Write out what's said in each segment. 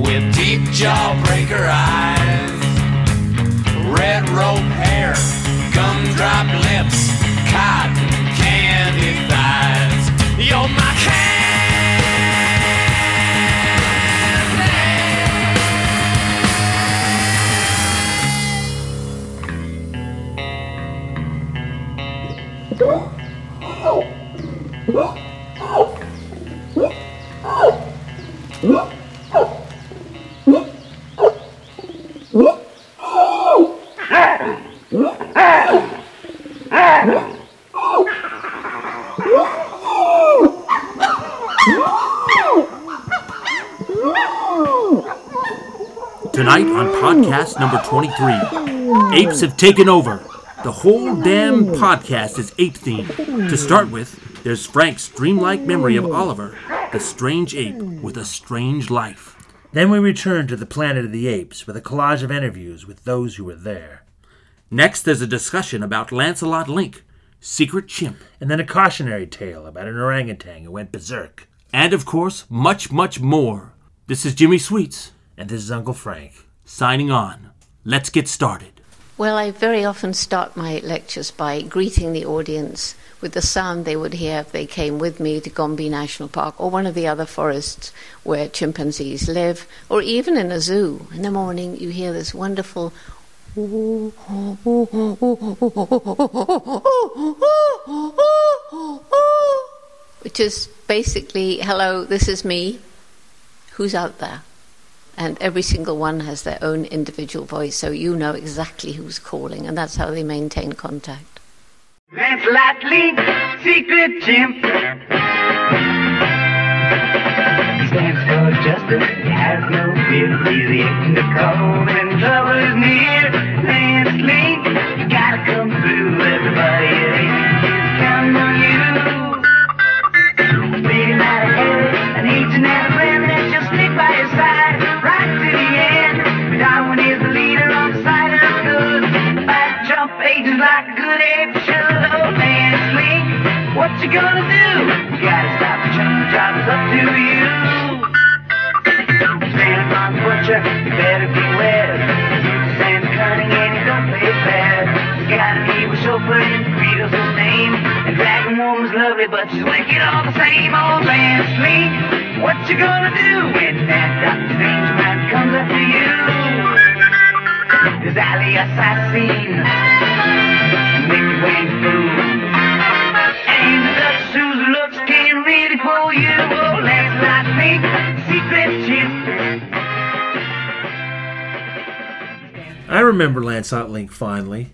with deep jawbreaker eyes, red rope hair, gumdrop lips, cotton candy thighs. You're my candy. Tonight apes have taken over. The whole damn podcast is ape themed. To start with, there's Frank's dreamlike memory of Oliver, the strange ape with a strange life. Then we return to the planet of the apes with a collage of interviews with those who were there. Next, there's a discussion about Lancelot Link, secret chimp. And then a cautionary tale about an orangutan who went berserk. And of course, much, much more. This is Jimmy Sweets, And this is Uncle Frank. signing on. Let's get started. Well, I very often start my lectures by greeting the audience with the sound they would hear if they came with me to Gombe National Park or one of the other forests where chimpanzees live, or even in a zoo. In the morning, you hear this wonderful. Which is basically, hello, this is me. Who's out there? And every single one has their own individual voice, so you know exactly who's calling, and that's how they maintain contact. Lancelot Link, secret chimp. Stands for justice, he has no fear. He's the agent of cold near. Lance Link, you gotta come through. Everybody at counting on you. Fight like a good ape. Oh, Lance Link, what you gonna do? You gotta stop the chunk job, it's up to you. Stand on the butcher, you better beware. He's Sam cunning and he don't play fair. He's got an evil chauffeur and Guido's his name. And Dragon Woman's lovely, but she's wicked all the same. Old Lance Link, what you gonna do when that Doctor Strange man comes up to you? There's Ali Assassin, Fool, and the looks can really pull you. Oh, Lancelot Link, secret. I remember Lance Link fondly.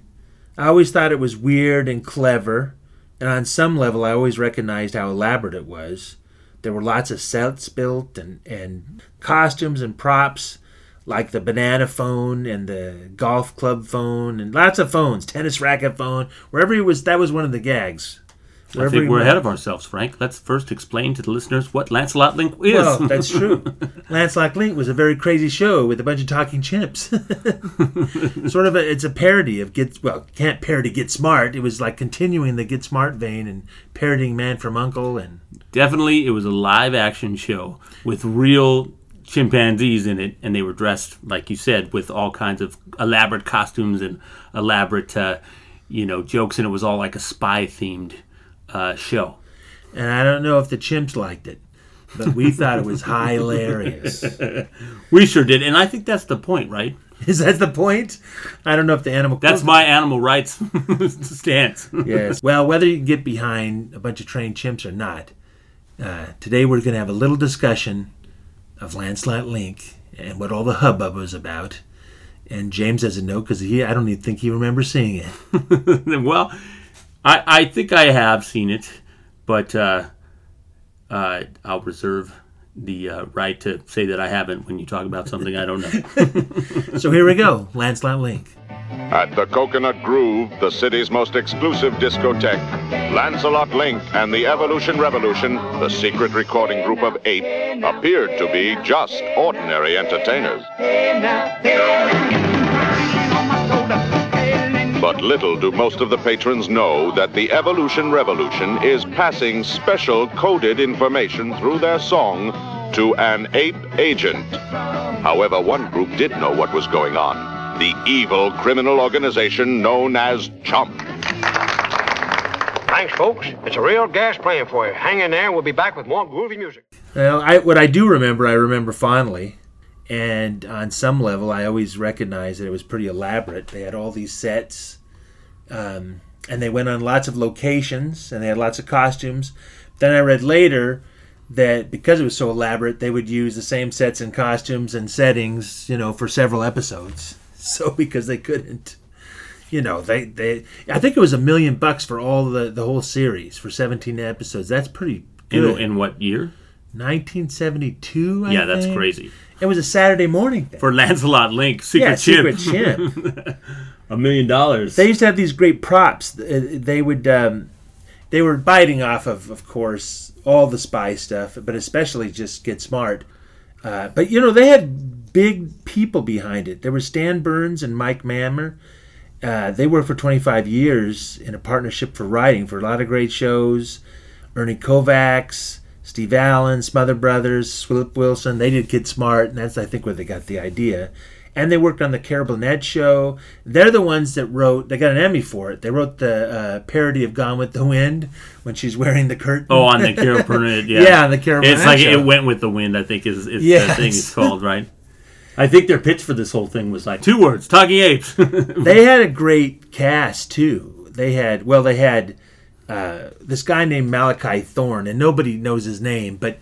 I always thought it was weird and clever, and on some level, I always recognized how elaborate it was. There were lots of sets built and, and costumes and props, like the banana phone and the golf club phone, and lots of phones, tennis racket phone. Wherever he was, that was one of the gags. I think we're went. ahead of ourselves, Frank. Let's first explain to the listeners what Lancelot Link is. Well, that's true. Lancelot Link was a very crazy show with a bunch of talking chimps. sort of a, it's a parody of Get well, can't parody Get Smart. It was like continuing the Get Smart vein and parodying Man from Uncle and Definitely, it was a live action show with real chimpanzees in it, and they were dressed, like you said, with all kinds of elaborate costumes and elaborate, uh, you know, jokes, and it was all like a spy themed uh, show. and I don't know if the chimps liked it, but we thought it was hilarious. We sure did, and I think that's the point, right? Is that the point? I don't know if the animal. That's my animal rights stance. yes. Well, whether you can get behind a bunch of trained chimps or not, uh, today we're going to have a little discussion of Lancelot Link and what all the hubbub was about. And James doesn't know because he I don't even think he remembers seeing it. well, I, I think I have seen it, but uh, uh, I'll reserve the uh, right to say that I haven't when you talk about something I don't know. So here we go, Lancelot Link. At the Coconut Groove, the city's most exclusive discotheque, Lancelot Link and the Evolution Revolution, the secret recording group of eight, appeared to be just ordinary entertainers. But little do most of the patrons know that the Evolution Revolution is passing special coded information through their song to an ape agent. However, one group did know what was going on the evil criminal organization known as Chump. Thanks, folks. It's a real gas playing for you. Hang in there, and we'll be back with more groovy music. Well, I, what I do remember, I remember fondly. And on some level, I always recognized that it was pretty elaborate. They had all these sets, um, and they went on lots of locations, and they had lots of costumes. Then I read later that because it was so elaborate, they would use the same sets and costumes and settings, you know, for several episodes. So because they couldn't, you know, they they, I think it was a million bucks for all the the whole series for 17 episodes. That's pretty in, good. in what year? 1972. I yeah, that's think. crazy. It was a Saturday morning thing. For Lancelot Link, Secret yeah, Chimp, Secret Chimp. a million dollars. they used to have these great props. Uh, They would, um, they were biting off of, of course, all the spy stuff, but especially just Get Smart. Uh, but you know, they had big people behind it. There was Stan Burns and Mike Marmer. Uh, they worked for 25 years in a partnership for writing for a lot of great shows. Ernie Kovacs, Steve Allen, Smothers Brothers, Flip Wilson. They did Get Smart, and that's I think where they got the idea. And they worked on the Carol Burnett show. They're the ones that wrote. They got an Emmy for it. They wrote the uh, parody of Gone with the Wind when she's wearing the curtain. oh, on the Carol Burnett, yeah, Yeah, on the Carol It's Burnett like show. it went with the wind. I think is, is the thing it's called, right? I think their pitch for this whole thing was like two words: talking apes. they had a great cast too. They had well, they had uh, this guy named Malachi Throne, and nobody knows his name, but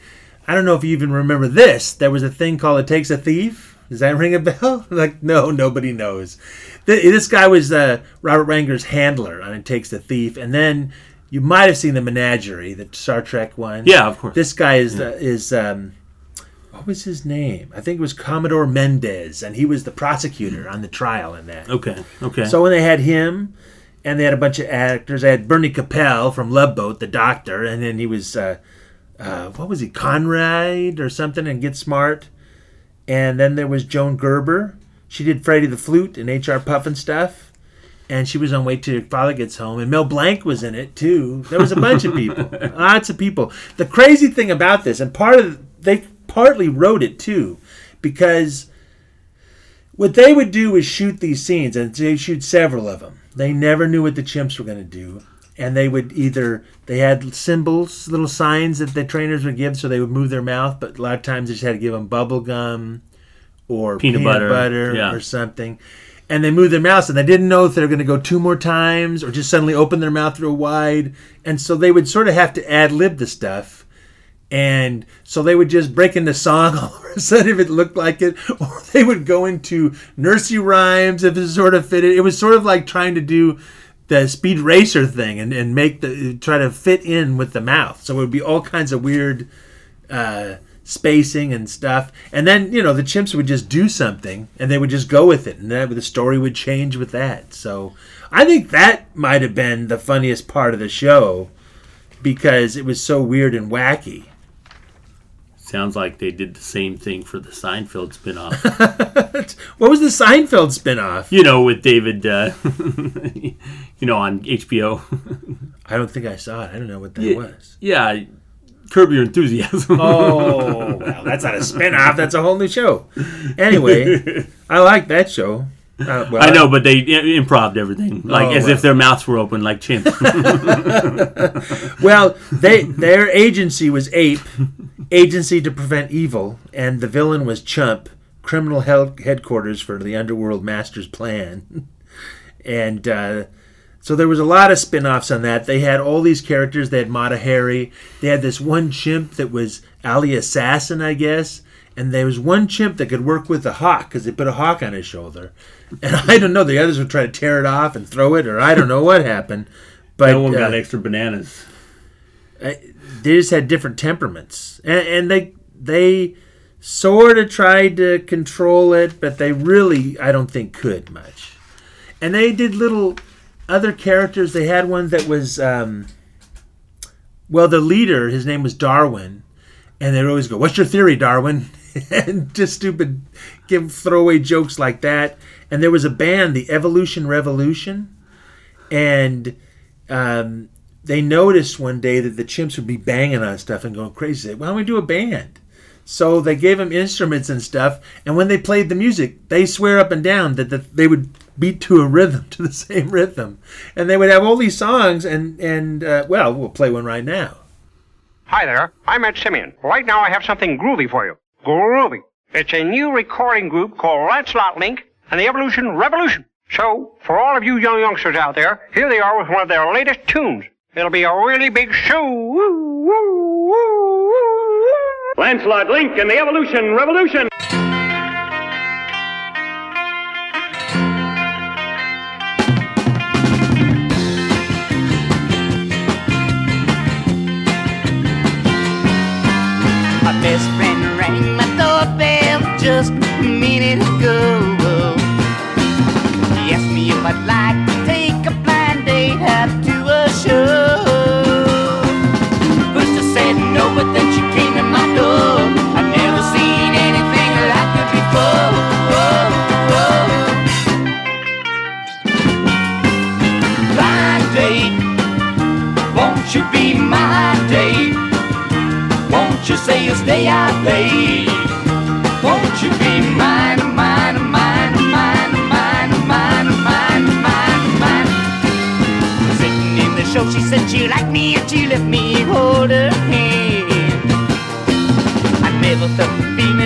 I don't know if you even remember this. There was a thing called "It Takes a Thief." Does that ring a bell? like, no, nobody knows. This guy was uh, Robert Wagner's handler on "It Takes a Thief," and then you might have seen the Menagerie, the Star Trek one. yeah, of course. This guy is uh, is um, what was his name? I think it was Commodore Mendez, and he was the prosecutor on the trial in that. okay, okay. So when they had him, and they had a bunch of actors, they had Bernie Kopell from Love Boat, the doctor, and then he was, uh, uh, what was he, Conrad or something, and Get Smart. And then there was Joan Gerber. She did Freddie the Flute and H.R. Pufnstuf. And she was on Wait Till Your Father Gets Home. And Mel Blanc was in it too. There was a bunch of people, lots of people. The crazy thing about this, and part of they partly wrote it too, because what they would do is shoot these scenes, and they shoot several of them. They never knew what the chimps were going to do, and they would either they had symbols, little signs that the trainers would give, so they would move their mouth. But a lot of times they just had to give them bubble gum or Peanut peanut, butter, butter, yeah. or something. And they moved their mouths, and they didn't know if they were going to go two more times or just suddenly open their mouth real wide. And so they would sort of have to ad lib the stuff. And so they would just break into song all of a sudden if it looked like it, or they would go into nursery rhymes if it sort of fitted. It was sort of like trying to do the speed racer thing and, and make the try to fit in with the mouth. So it would be all kinds of weird uh, spacing and stuff. And then you know the chimps would just do something and they would just go with it, and that the story would change with that. So I think that might have been the funniest part of the show because it was so weird and wacky. Sounds like they did the same thing for the Seinfeld spinoff. What was the Seinfeld spinoff? you know, with David, uh, you know, on HBO. I don't think I saw it. I don't know what that Yeah. was. yeah, Curb Your Enthusiasm. Oh, well, that's not a spinoff. That's a whole new show. Anyway, I like that show. Uh, well, I know, but they i- improved everything, like Oh, as well. if their mouths were open, like chimps. Well, they their agency was Ape, Agency to Prevent Evil, and the villain was Chump, criminal headquarters for the underworld master's plan. and uh, so there was a lot of spin-offs on that. They had all these characters. They had Mata Hari. They had this one chimp that was Ali Assassin, I guess. And there was one chimp that could work with the hawk because they put a hawk on his shoulder. And I don't know. The others would try to tear it off and throw it, or I don't know what happened. But no one got uh, extra bananas. they just had different temperaments, and, and they they sort of tried to control it, but they really, I don't think, could much. And they did little other characters. They had one that was, um, well, the leader. His name was Darwin, and they'd always go, "What's your theory, Darwin?" And just stupid, give throwaway jokes like that. And there was a band, the Evolution Revolution, and um, they noticed one day that the chimps would be banging on stuff and going crazy. Said, Why don't we do a band? So they gave them instruments and stuff, and when they played the music, they swear up and down that, that they would beat to a rhythm, to the same rhythm, and they would have all these songs. And and uh, well, we'll play one right now. Hi there, I'm Ed Simeon. Right now I have something groovy for you. Groovy. It's a new recording group called Lancelot Link and the Evolution Revolution. So, for all of you young youngsters out there, here they are with one of their latest tunes. It'll be a really big show. Woo, woo, woo, woo, woo. Lancelot Link and the Evolution Revolution. My best friend rang my doorbell just a minute ago. He asked me if I'd like say you'll stay out late? Won't you be mine, mine, mine, mine, mine, mine, mine, mine, mine? Sitting in the show, she said she liked me and she let me hold her hand. I never felt a feeling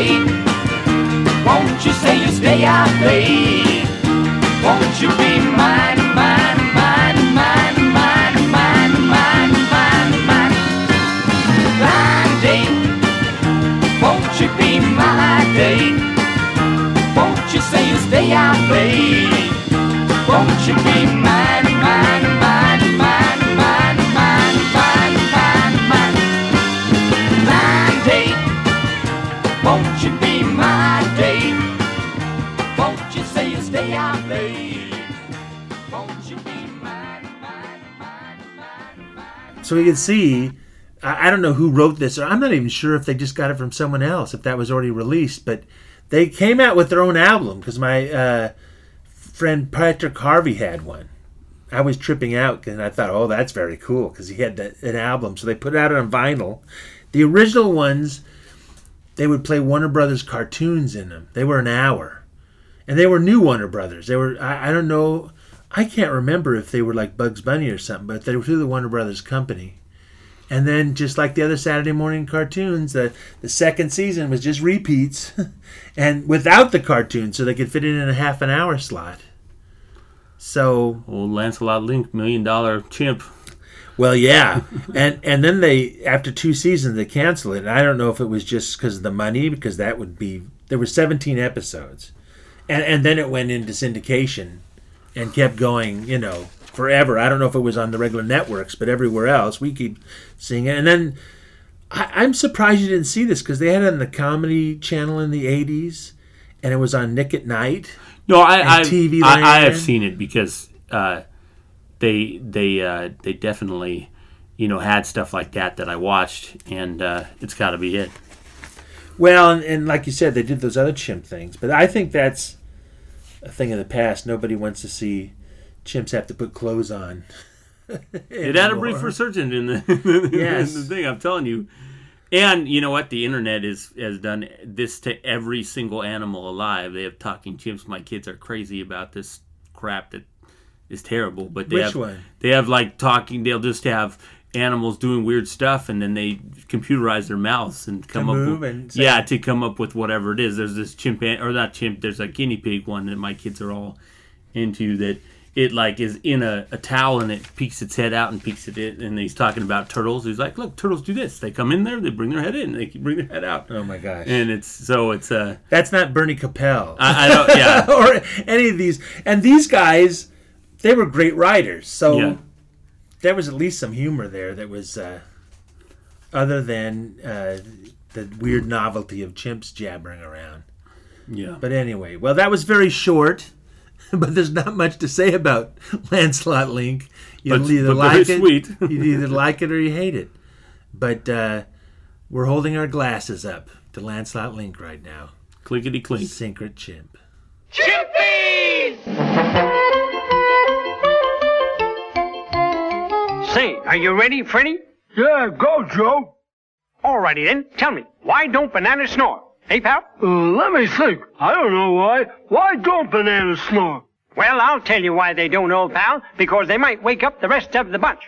my date? Won't you say you stay out late? So we can see. I, don't know who wrote this, or I'm not even sure if they just got it from someone else, if that was already released. But they came out with their own album because my uh, friend Patrick Harvey had one. I was tripping out and I thought, oh, that's very cool because he had that, an album. So they put it out on vinyl. The original ones, they would play Warner Brothers cartoons in them. They were an hour, and they were new Warner Brothers. They were I, I don't know, I can't remember if they were like Bugs Bunny or something, but they were through the Warner Brothers company. And then, just like the other Saturday morning cartoons, the, the second season was just repeats and without the cartoon, so they could fit it in a half an hour slot. So, Old Lancelot Link, million dollar chimp. well, yeah. and and then they, after two seasons, they canceled it. And I don't know if it was just because of the money, because that would be, there were 17 episodes. And, and then it went into syndication and kept going, you know, forever. I don't know if it was on the regular networks, but everywhere else we keep seeing it. And then I, I'm surprised you didn't see this because they had it on the Comedy Channel in the '80s, and it was on Nick at Night. No, I I, TV I, I have seen it because uh, they they uh, they definitely you know had stuff like that that I watched, and uh, it's got to be it. Well, and, and like you said, they did those other chimp things, but I think that's a thing of the past. Nobody wants to see chimps have to put clothes on. It had a brief resurgence in the, Yes. in the thing. I'm telling you. And you know what? The internet is has done this to every single animal alive. They have talking chimps. My kids are crazy about this crap that is terrible. But they Which have one? they have like talking. They'll just have animals doing weird stuff, and then they computerize their mouths and come up with yeah to come up with whatever it is. There's this chimpan or not chimp. There's a guinea pig one that my kids are all into that it like is in a, a towel and it peeks its head out and peeks at it in and he's talking about turtles he's like look turtles do this they come in there they bring their head in they bring their head out Oh my gosh. and it's so it's uh That's not Bernie Kopell. I, I don't yeah or any of these. And these guys, they were great writers. So Yeah. There was at least some humor there that was uh, other than uh, the weird novelty of chimps jabbering around. yeah But anyway, well, that was very short. But there's not much to say about Lancelot Link. You'll But- either but very like it, sweet. you either like it or you hate it. But uh, we're holding our glasses up to Lancelot Link right now. Clickety clink. Syncret chimp. Say, are you ready, Freddy? Yeah, go, Joe. Alrighty then. Tell me, why don't bananas snore? Hey, pal? Uh, let me think. I don't know why. Why don't bananas snore? Well, I'll tell you why they don't, old pal. Because they might wake up the rest of the bunch.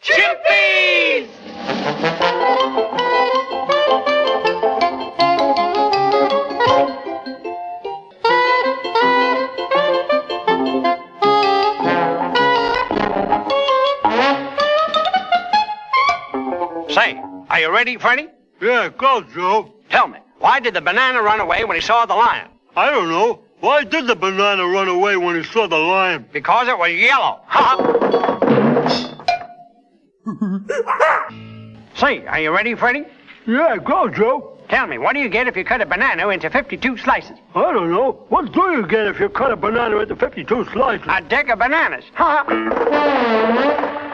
Chimpies! Are you ready, Freddy? Yeah, go, Joe. Tell me, why did the banana run away when he saw the lion? I don't know. Why did the banana run away when he saw the lion? Because it was yellow. Ha! Say, are you ready, Freddy? Yeah, go, Joe. Tell me, what do you get if you cut a banana into 52 slices? I don't know. What do you get if you cut a banana into 52 slices? A deck of bananas. Ha!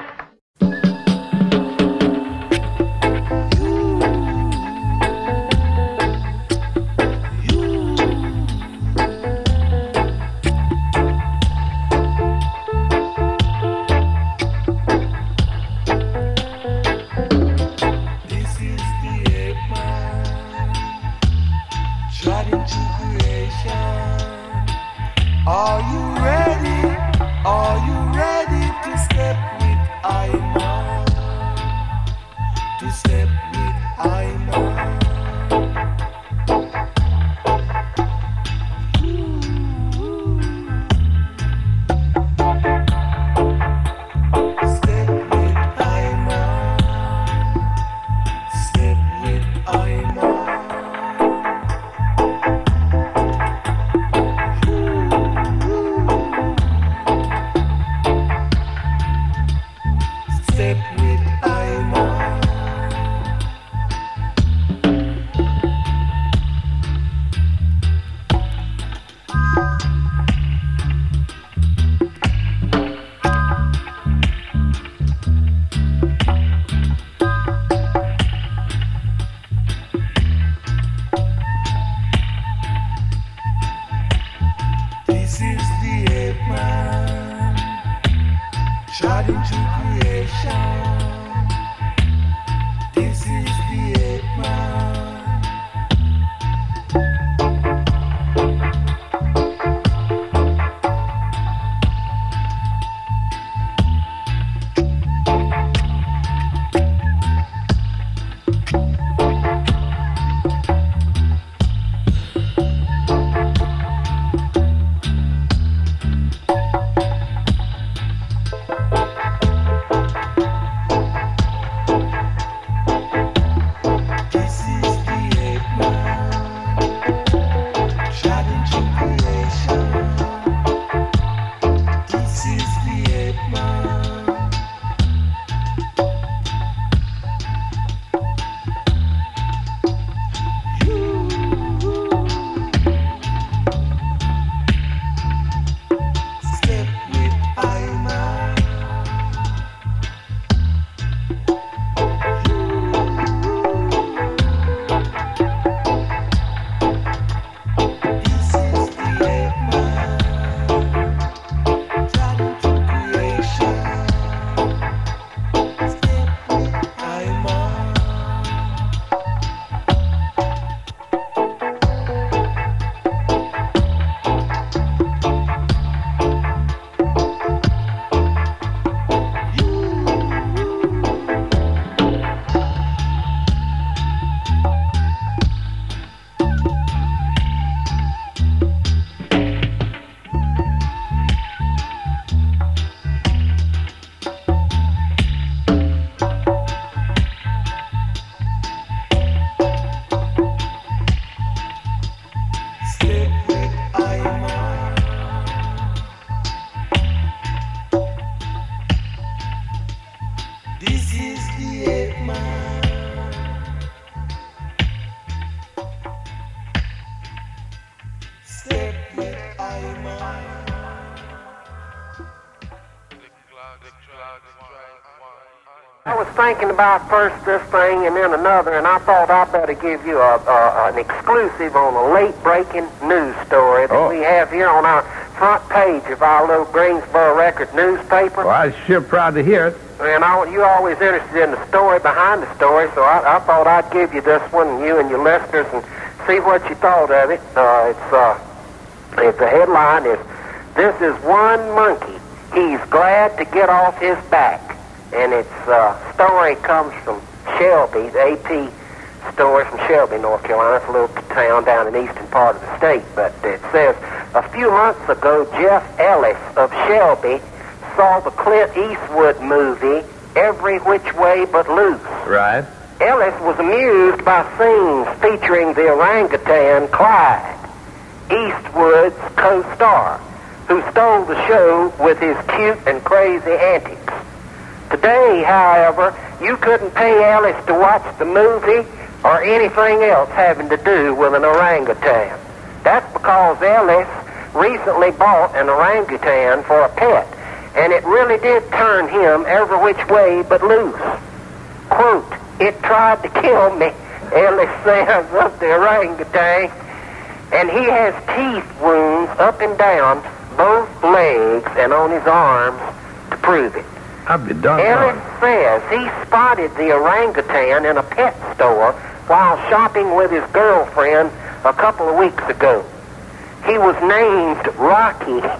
About first this thing and then another, and I thought I'd better give you a, a, an exclusive on a late-breaking news story that Oh. we have here on our front page of our little Greensboro Record newspaper. Well, I'm sure proud to hear it. And I, you're always interested in the story behind the story, so I, I thought I'd give you this one, you and your listeners, and see what you thought of it. Uh, it's uh, it, the headline is, "This is one monkey. He's glad to get off his back," and its uh, story comes from Shelby, the AP story from Shelby, North Carolina. It's a little town down in the eastern part of the state, but it says a few months ago, Jeff Ellis of Shelby saw the Clint Eastwood movie Every Which Way But Loose. Right. Ellis was amused by scenes featuring the orangutan Clyde, Eastwood's co-star, who stole the show with his cute and crazy antics. Today, however, you couldn't pay Ellis to watch the movie or anything else having to do with an orangutan. That's because Ellis recently bought an orangutan for a pet, and it really did turn him every which way but loose. Quote, it tried to kill me, Ellis says of the orangutan, and he has teeth wounds up and down both legs and on his arms to prove it. I'd be. Ellis says he spotted the orangutan in a pet store while shopping with his girlfriend a couple of weeks ago. He was named Rocky.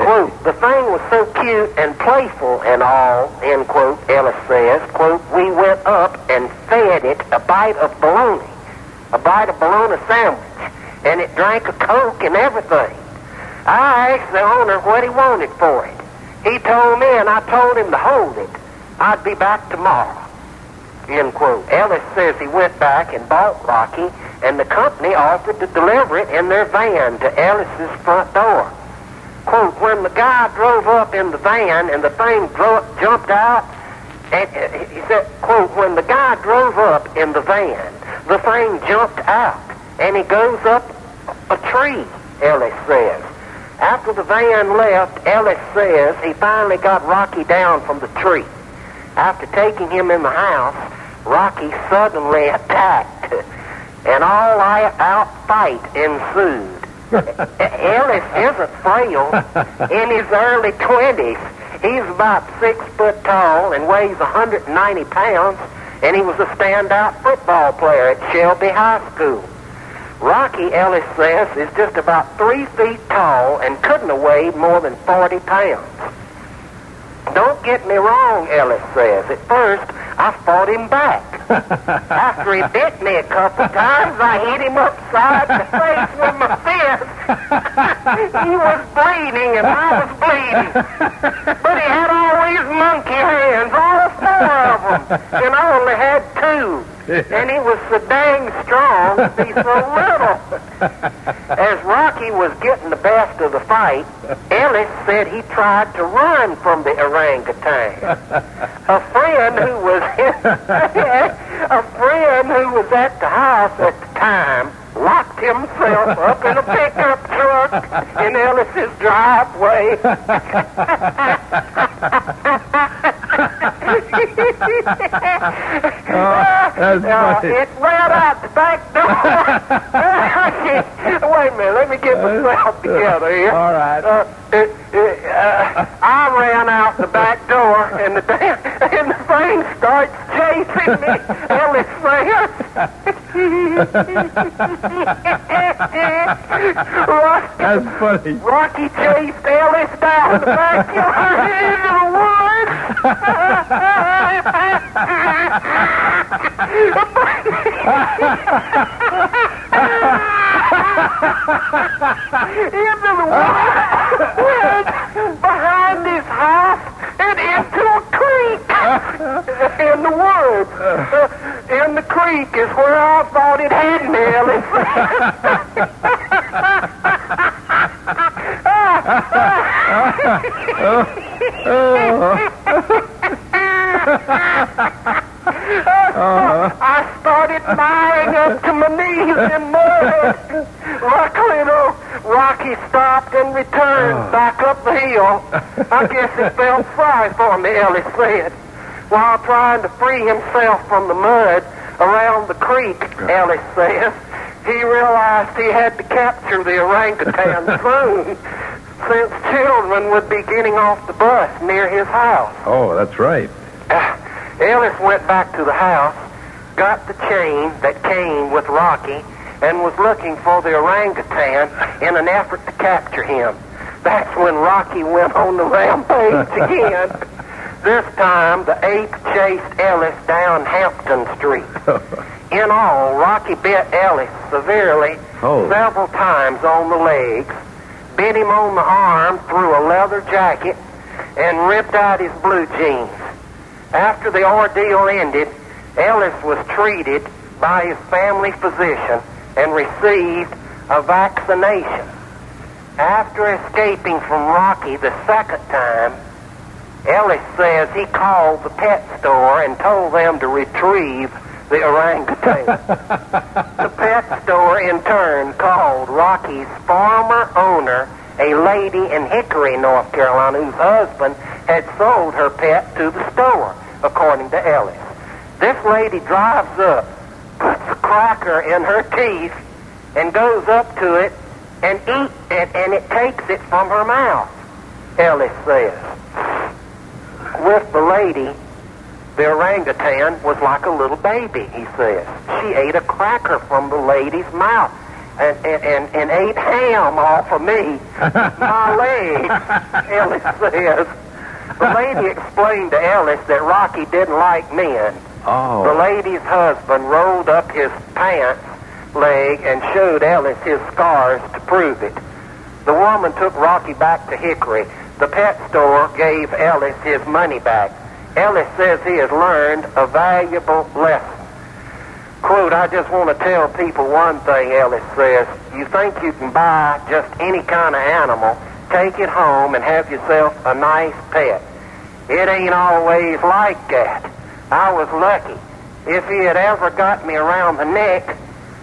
quote, the thing was so cute and playful and all, end quote, Ellis says, quote, we went up and fed it a bite of bologna, a bite of bologna sandwich, and it drank a Coke and everything. I asked the owner what he wanted for it. He told me, and I told him to hold it. I'd be back tomorrow. End quote. Ellis says he went back and bought Rocky, and the company offered to deliver it in their van to Ellis's front door. Quote, when the guy drove up in the van and the thing dro- jumped out, and uh, he said, quote, when the guy drove up in the van, the thing jumped out, and he goes up a tree, Ellis says. After the van left, Ellis says he finally got Rocky down from the tree. After taking him in the house, Rocky suddenly attacked, and all out fight ensued. Ellis isn't frail. In his early 20s, he's about six foot tall and weighs 190 pounds, and he was a standout football player at Shelby High School. Rocky, Ellis says, is just about three feet tall and couldn't have weighed more than 40 pounds. Don't get me wrong, Ellis says. At first, I fought him back. After he bit me a couple times, I hit him upside the face with my fist. he was bleeding and I was bleeding. But he had all these monkey hands, all four of them, and I only had two. And he was so dang strong to be so little. As Rocky was getting the best of the fight, Ellis said he tried to run from the orangutan. A friend who was a friend who was at the house at the time locked himself up in a pickup truck in Ellis's driveway. that's Uh, funny. it ran out the back door. Wait a minute, let me get myself together here. All right. Uh, it, it, uh, I ran out the back door, and the damn, and the thing starts chasing me. Ellis says. Rocky, That's funny. Rocky chased Ellis down the backyard into the woods. Into the woods behind his house and into a creek in the woods. In the creek is where I thought it had me, I started miring up to my knees in mud. Luckily, though, Rocky stopped and returned oh. back up the hill. I guess he felt sorry for me, Ellis said. while trying to free himself from the mud around the creek, Ellis says, he realized he had to capture the orangutan soon, since children would be getting off the bus near his house. Oh, that's right. Ellis went back to the house, got the chain that came with Rocky, and was looking for the orangutan in an effort to capture him. That's when Rocky went on the rampage again. This time, the ape chased Ellis down Hampton Street. In all, Rocky bit Ellis severely Oh. several times on the legs, bit him on the arm through a leather jacket, and ripped out his blue jeans. After the ordeal ended, Ellis was treated by his family physician and received a vaccination. After escaping from Rocky the second time, Ellis says he called the pet store and told them to retrieve the orangutan. the pet store, in turn, called Rocky's former owner, a lady in Hickory, North Carolina, whose husband had sold her pet to the store, according to Ellis. This lady drives up, puts a cracker in her teeth, and goes up to it and eats it, and it takes it from her mouth, Ellis says. With the lady, the orangutan was like a little baby, he says. She ate a cracker from the lady's mouth and, and, and, and ate ham off of me, my leg, Ellis says. The lady explained to Ellis that Rocky didn't like men. Oh. The lady's husband rolled up his pants leg and showed Ellis his scars to prove it. The woman took Rocky back to Hickory. The pet store gave Ellis his money back. Ellis says he has learned a valuable lesson. Quote, I just want to tell people one thing, Ellis says. You think you can buy just any kind of animal, take it home, and have yourself a nice pet. It ain't always like that. I was lucky. If he had ever got me around the neck,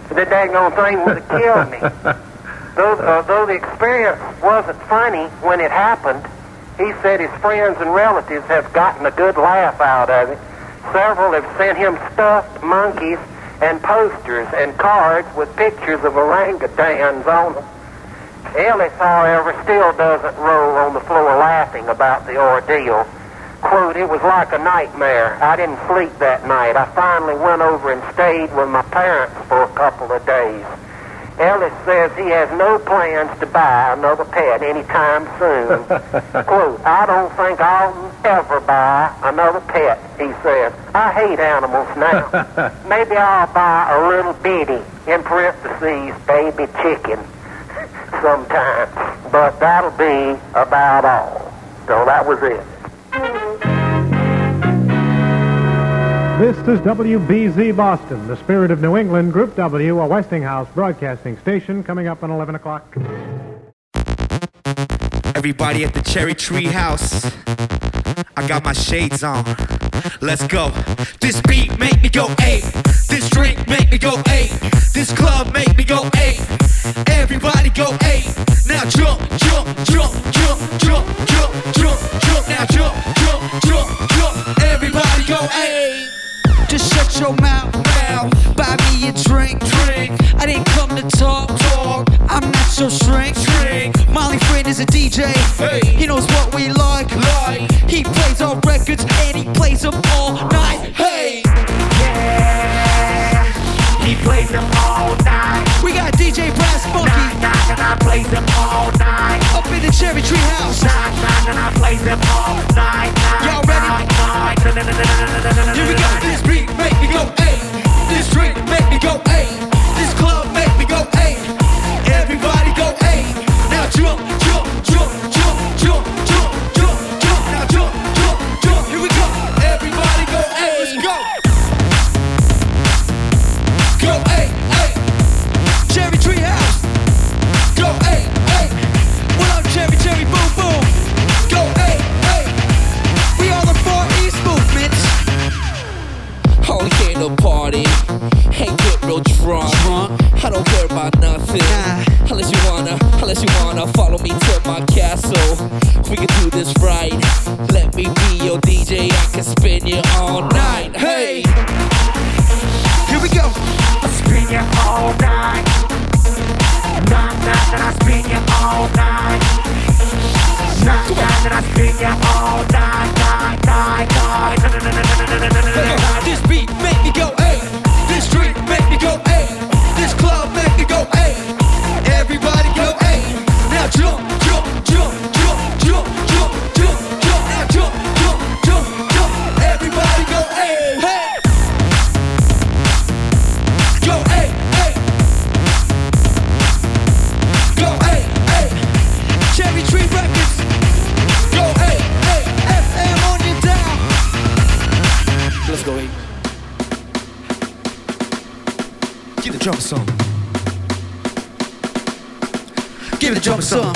the daggone thing would have killed me. Though, uh, though the experience wasn't funny when it happened, he said his friends and relatives have gotten a good laugh out of it. Several have sent him stuffed monkeys and posters and cards with pictures of orangutans on them. Ellis, however, still doesn't roll on the floor laughing about the ordeal. Quote, it was like a nightmare. I didn't sleep that night. I finally went over and stayed with my parents for a couple of days. Ellis says he has no plans to buy another pet anytime soon. Quote, I don't think I'll ever buy another pet, he says. I hate animals now. Maybe I'll buy a little bitty, in parentheses, baby chicken, sometime. But that'll be about all. So that was it. This is WBZ Boston, the spirit of New England, Group W, a Westinghouse broadcasting station, coming up on 11 o'clock. Everybody at the Cherry Tree House. I got my shades on. Let's go. This beat make me go eight. This drink make me go eight. This club make me go eight. Everybody go eight. Now jump, jump, jump, jump, jump, jump, jump, jump. Now jump, jump, jump, jump. Everybody go eight. Just shut your mouth, mouth. Buy me a drink, drink. I didn't come to talk, talk. I'm not your shrink, shrink. Molly Friend is a DJ. Hey. He knows what we like, like. He plays our records and he plays them all night. Hey. Yeah. He plays them all night. We got DJ. Knock, and I plays them all night. Up in the Cherry Tree House. Knock, knock, and I plays them all night. Y'all ready? Here we go. This beat make me go eight. This drink make me go eight. This club make me go eight. Everybody go eight. Now jump, only came party. Ain't get real drunk. I don't care about nothing. Unless you wanna, unless you wanna follow me to my castle. We can do this right. Let me be your DJ. I can spin you all night. Hey, Here we go. I spin you all night. Knock, knock, and I spin you all night. Knock, knock, and I spin you all night, this beat make me go hey. This street make me go. This club make me go hey. Everybody go. Now jump, jump. Drummer some. Give the drummer some.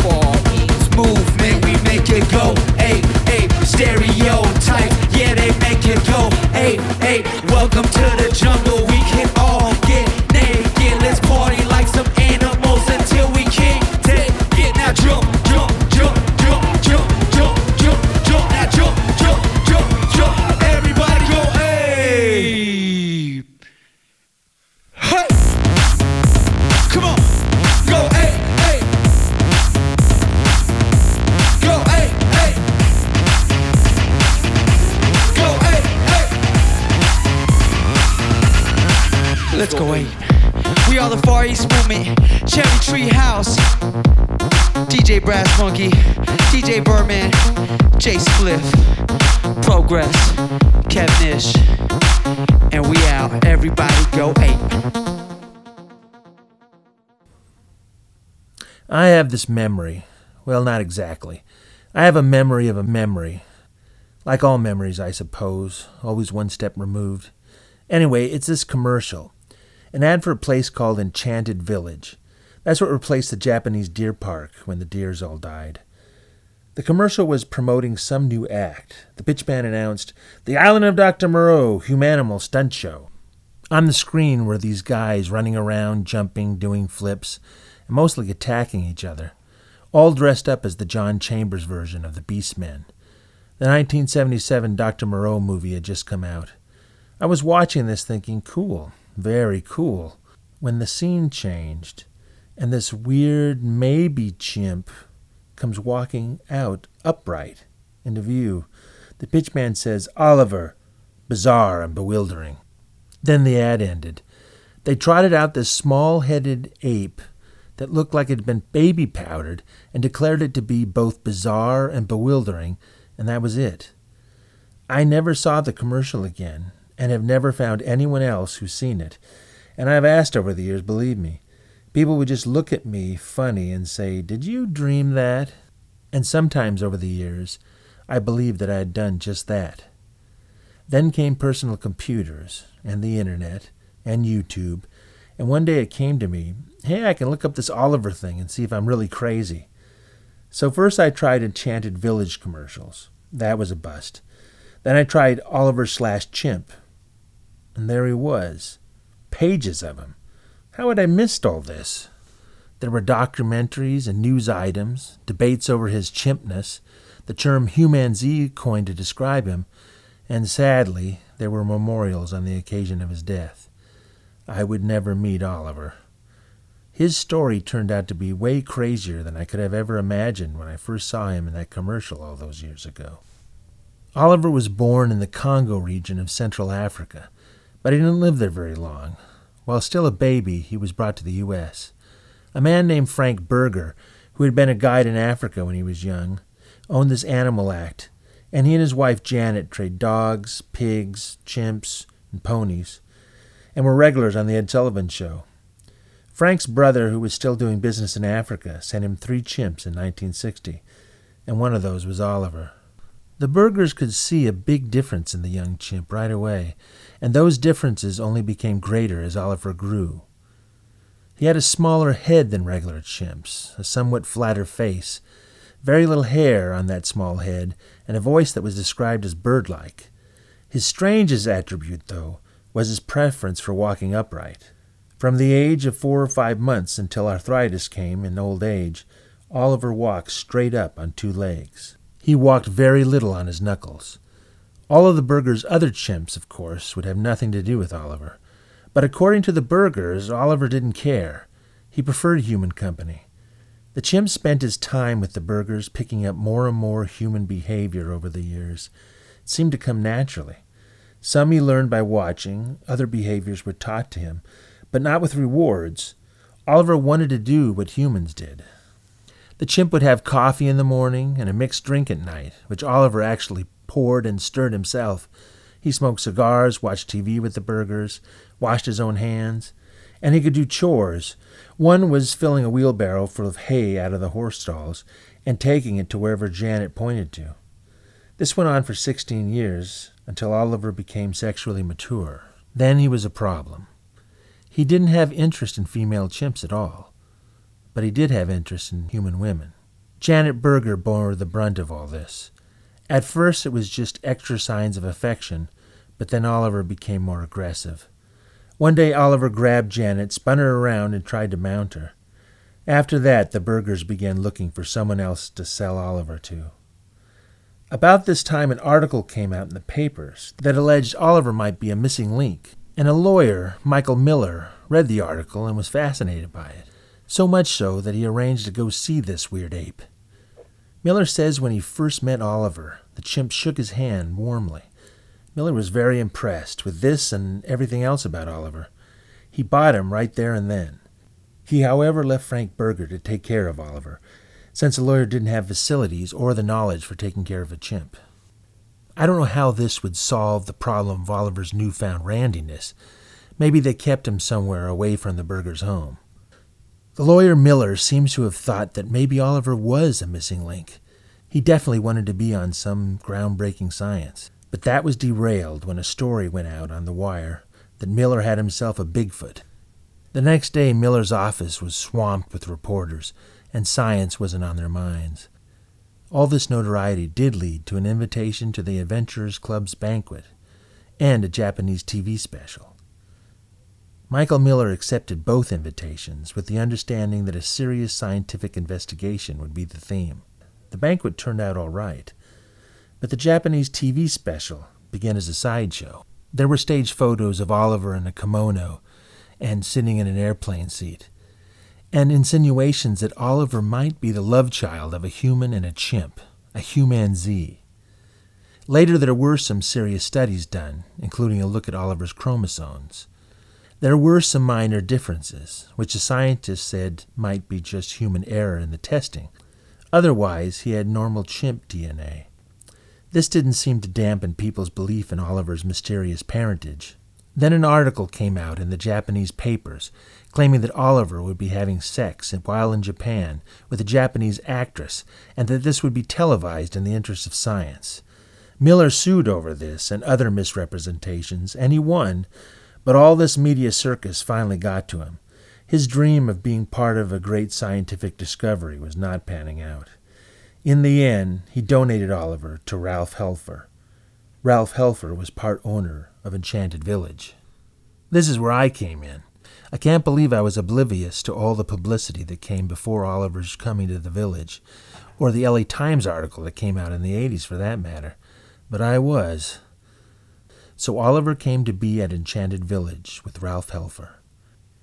movement, we make it go. Ape, ape, stereotype, yeah, they make it go. Ape, ape, welcome to the jungle. Memory. Well, not exactly. I have a memory of a memory. Like all memories, I suppose, always one step removed. Anyway, it's this commercial. An ad for a place called Enchanted Village. That's what replaced the Japanese deer park when the deers all died. The commercial was promoting some new act. The pitchman announced, The Island of Dr. Moreau, Humanimal Stunt Show. On the screen were these guys running around, jumping, doing flips, mostly attacking each other, all dressed up as the John Chambers version of the Beastmen. The 1977 Dr. Moreau movie had just come out. I was watching this thinking, cool, very cool, when the scene changed, and this weird maybe chimp comes walking out upright into view. The pitchman says, Oliver, bizarre and bewildering. Then the ad ended. They trotted out this small headed ape that looked like it had been baby powdered and declared it to be both bizarre and bewildering, and that was it. I never saw the commercial again, and have never found anyone else who's seen it. And I've asked over the years, believe me. People would just look at me funny and say, Did you dream that? And sometimes over the years, I believed that I had done just that. Then came personal computers, and the internet, and YouTube, and one day it came to me, hey, I can look up this Oliver thing and see if I'm really crazy. So first I tried Enchanted Village commercials. That was a bust. Then I tried Oliver slash Chimp. And there he was. Pages of him. How had I missed all this? There were documentaries and news items, debates over his chimpness, the term humanzee coined to describe him, and sadly, there were memorials on the occasion of his death. I would never meet Oliver. His story turned out to be way crazier than I could have ever imagined when I first saw him in that commercial all those years ago. Oliver was born in the Congo region of Central Africa, but he didn't live there very long. While still a baby, he was brought to the U.S. A man named Frank Berger, who had been a guide in Africa when he was young, owned this animal act, and he and his wife Janet trade dogs, pigs, chimps, and ponies, and were regulars on the Ed Sullivan Show. Frank's brother, who was still doing business in Africa, sent him three chimps in 1960, and one of those was Oliver. The Bergers could see a big difference in the young chimp right away, and those differences only became greater as Oliver grew. He had a smaller head than regular chimps, a somewhat flatter face, very little hair on that small head, and a voice that was described as bird like. His strangest attribute, though, was his preference for walking upright. From the age of four or five months until arthritis came in old age, Oliver walked straight up on two legs. He walked very little on his knuckles. All of the Bergers' other chimps, of course, would have nothing to do with Oliver. But according to the Bergers, Oliver didn't care. He preferred human company. The chimp spent his time with the Bergers, picking up more and more human behavior over the years. It seemed to come naturally. Some he learned by watching, other behaviors were taught to him, but not with rewards. Oliver wanted to do what humans did. The chimp would have coffee in the morning and a mixed drink at night, which Oliver actually poured and stirred himself. He smoked cigars, watched TV with the Bergers, washed his own hands, and he could do chores. One was filling a wheelbarrow full of hay out of the horse stalls and taking it to wherever Janet pointed to. This went on for 16 years until Oliver became sexually mature. Then he was a problem. He didn't have interest in female chimps at all, but he did have interest in human women. Janet Berger bore the brunt of all this. At first, it was just extra signs of affection, but then Oliver became more aggressive. One day, Oliver grabbed Janet, spun her around, and tried to mount her. After that, the Bergers began looking for someone else to sell Oliver to. About this time, an article came out in the papers that alleged Oliver might be a missing link, and a lawyer, Michael Miller, read the article and was fascinated by it, so much so that he arranged to go see this weird ape. Miller says when he first met Oliver, the chimp shook his hand warmly. Miller was very impressed with this and everything else about Oliver. He bought him right there and then. He, however, left Frank Berger to take care of Oliver, since the lawyer didn't have facilities or the knowledge for taking care of a chimp. I don't know how this would solve the problem of Oliver's newfound randiness. Maybe they kept him somewhere away from the Berger's home. The lawyer Miller seems to have thought that maybe Oliver was a missing link. He definitely wanted to be on some groundbreaking science. But that was derailed when a story went out on the wire that Miller had himself a Bigfoot. The next day, Miller's office was swamped with reporters, and science wasn't on their minds. All this notoriety did lead to an invitation to the Adventurers Club's banquet and a Japanese TV special. Michael Miller accepted both invitations with the understanding that a serious scientific investigation would be the theme. The banquet turned out all right, but the Japanese TV special began as a sideshow. There were stage photos of Oliver in a kimono and sitting in an airplane seat, and insinuations that Oliver might be the love child of a human and a chimp, a humanzee. Later, there were some serious studies done, including a look at Oliver's chromosomes. There were some minor differences, which the scientists said might be just human error in the testing. Otherwise, he had normal chimp DNA. This didn't seem to dampen people's belief in Oliver's mysterious parentage. Then an article came out in the Japanese papers claiming that Oliver would be having sex while in Japan with a Japanese actress and that this would be televised in the interest of science. Miller sued over this and other misrepresentations, and he won, but all this media circus finally got to him. His dream of being part of a great scientific discovery was not panning out. In the end, he donated Oliver to Ralph Helfer. Ralph Helfer was part owner of Enchanted Village. This is where I came in. I can't believe I was oblivious to all the publicity that came before Oliver's coming to the village, or the LA Times article that came out in the 80s for that matter. But I was. So Oliver came to be at Enchanted Village with Ralph Helfer.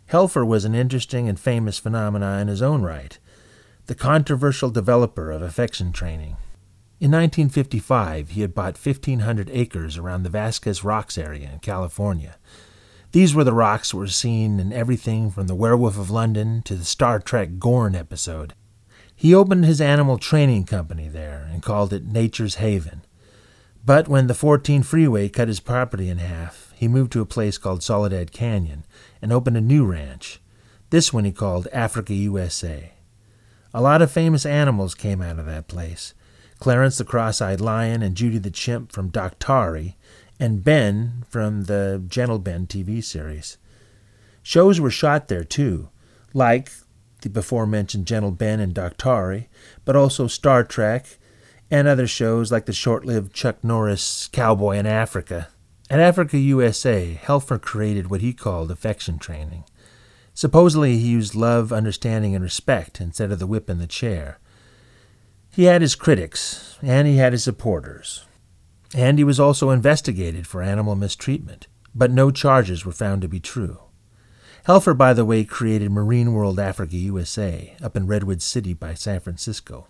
Helfer was an interesting and famous phenomenon in his own right the controversial developer of affection training. In 1955, he had bought 1,500 acres around the Vasquez Rocks area in California. These were the rocks were seen in everything from The Werewolf of London to the Star Trek Gorn episode. He opened his animal training company there and called it Nature's Haven. But when the 14 freeway cut his property in half, he moved to a place called Soledad Canyon and opened a new ranch. This one he called Africa USA. A lot of famous animals came out of that place. Clarence the cross-eyed lion and Judy the chimp from Daktari, and Ben from the Gentle Ben TV series. Shows were shot there too, like the before mentioned Gentle Ben and Daktari, but also Star Trek and other shows like the short lived Chuck Norris Cowboy in Africa At Africa USA, Helfer created what he called affection training. Supposedly, he used love, understanding, and respect instead of the whip and the chair. He had his critics, and he had his supporters. And he was also investigated for animal mistreatment, but no charges were found to be true. Helfer, by the way, created Marine World Africa USA up in Redwood City by San Francisco.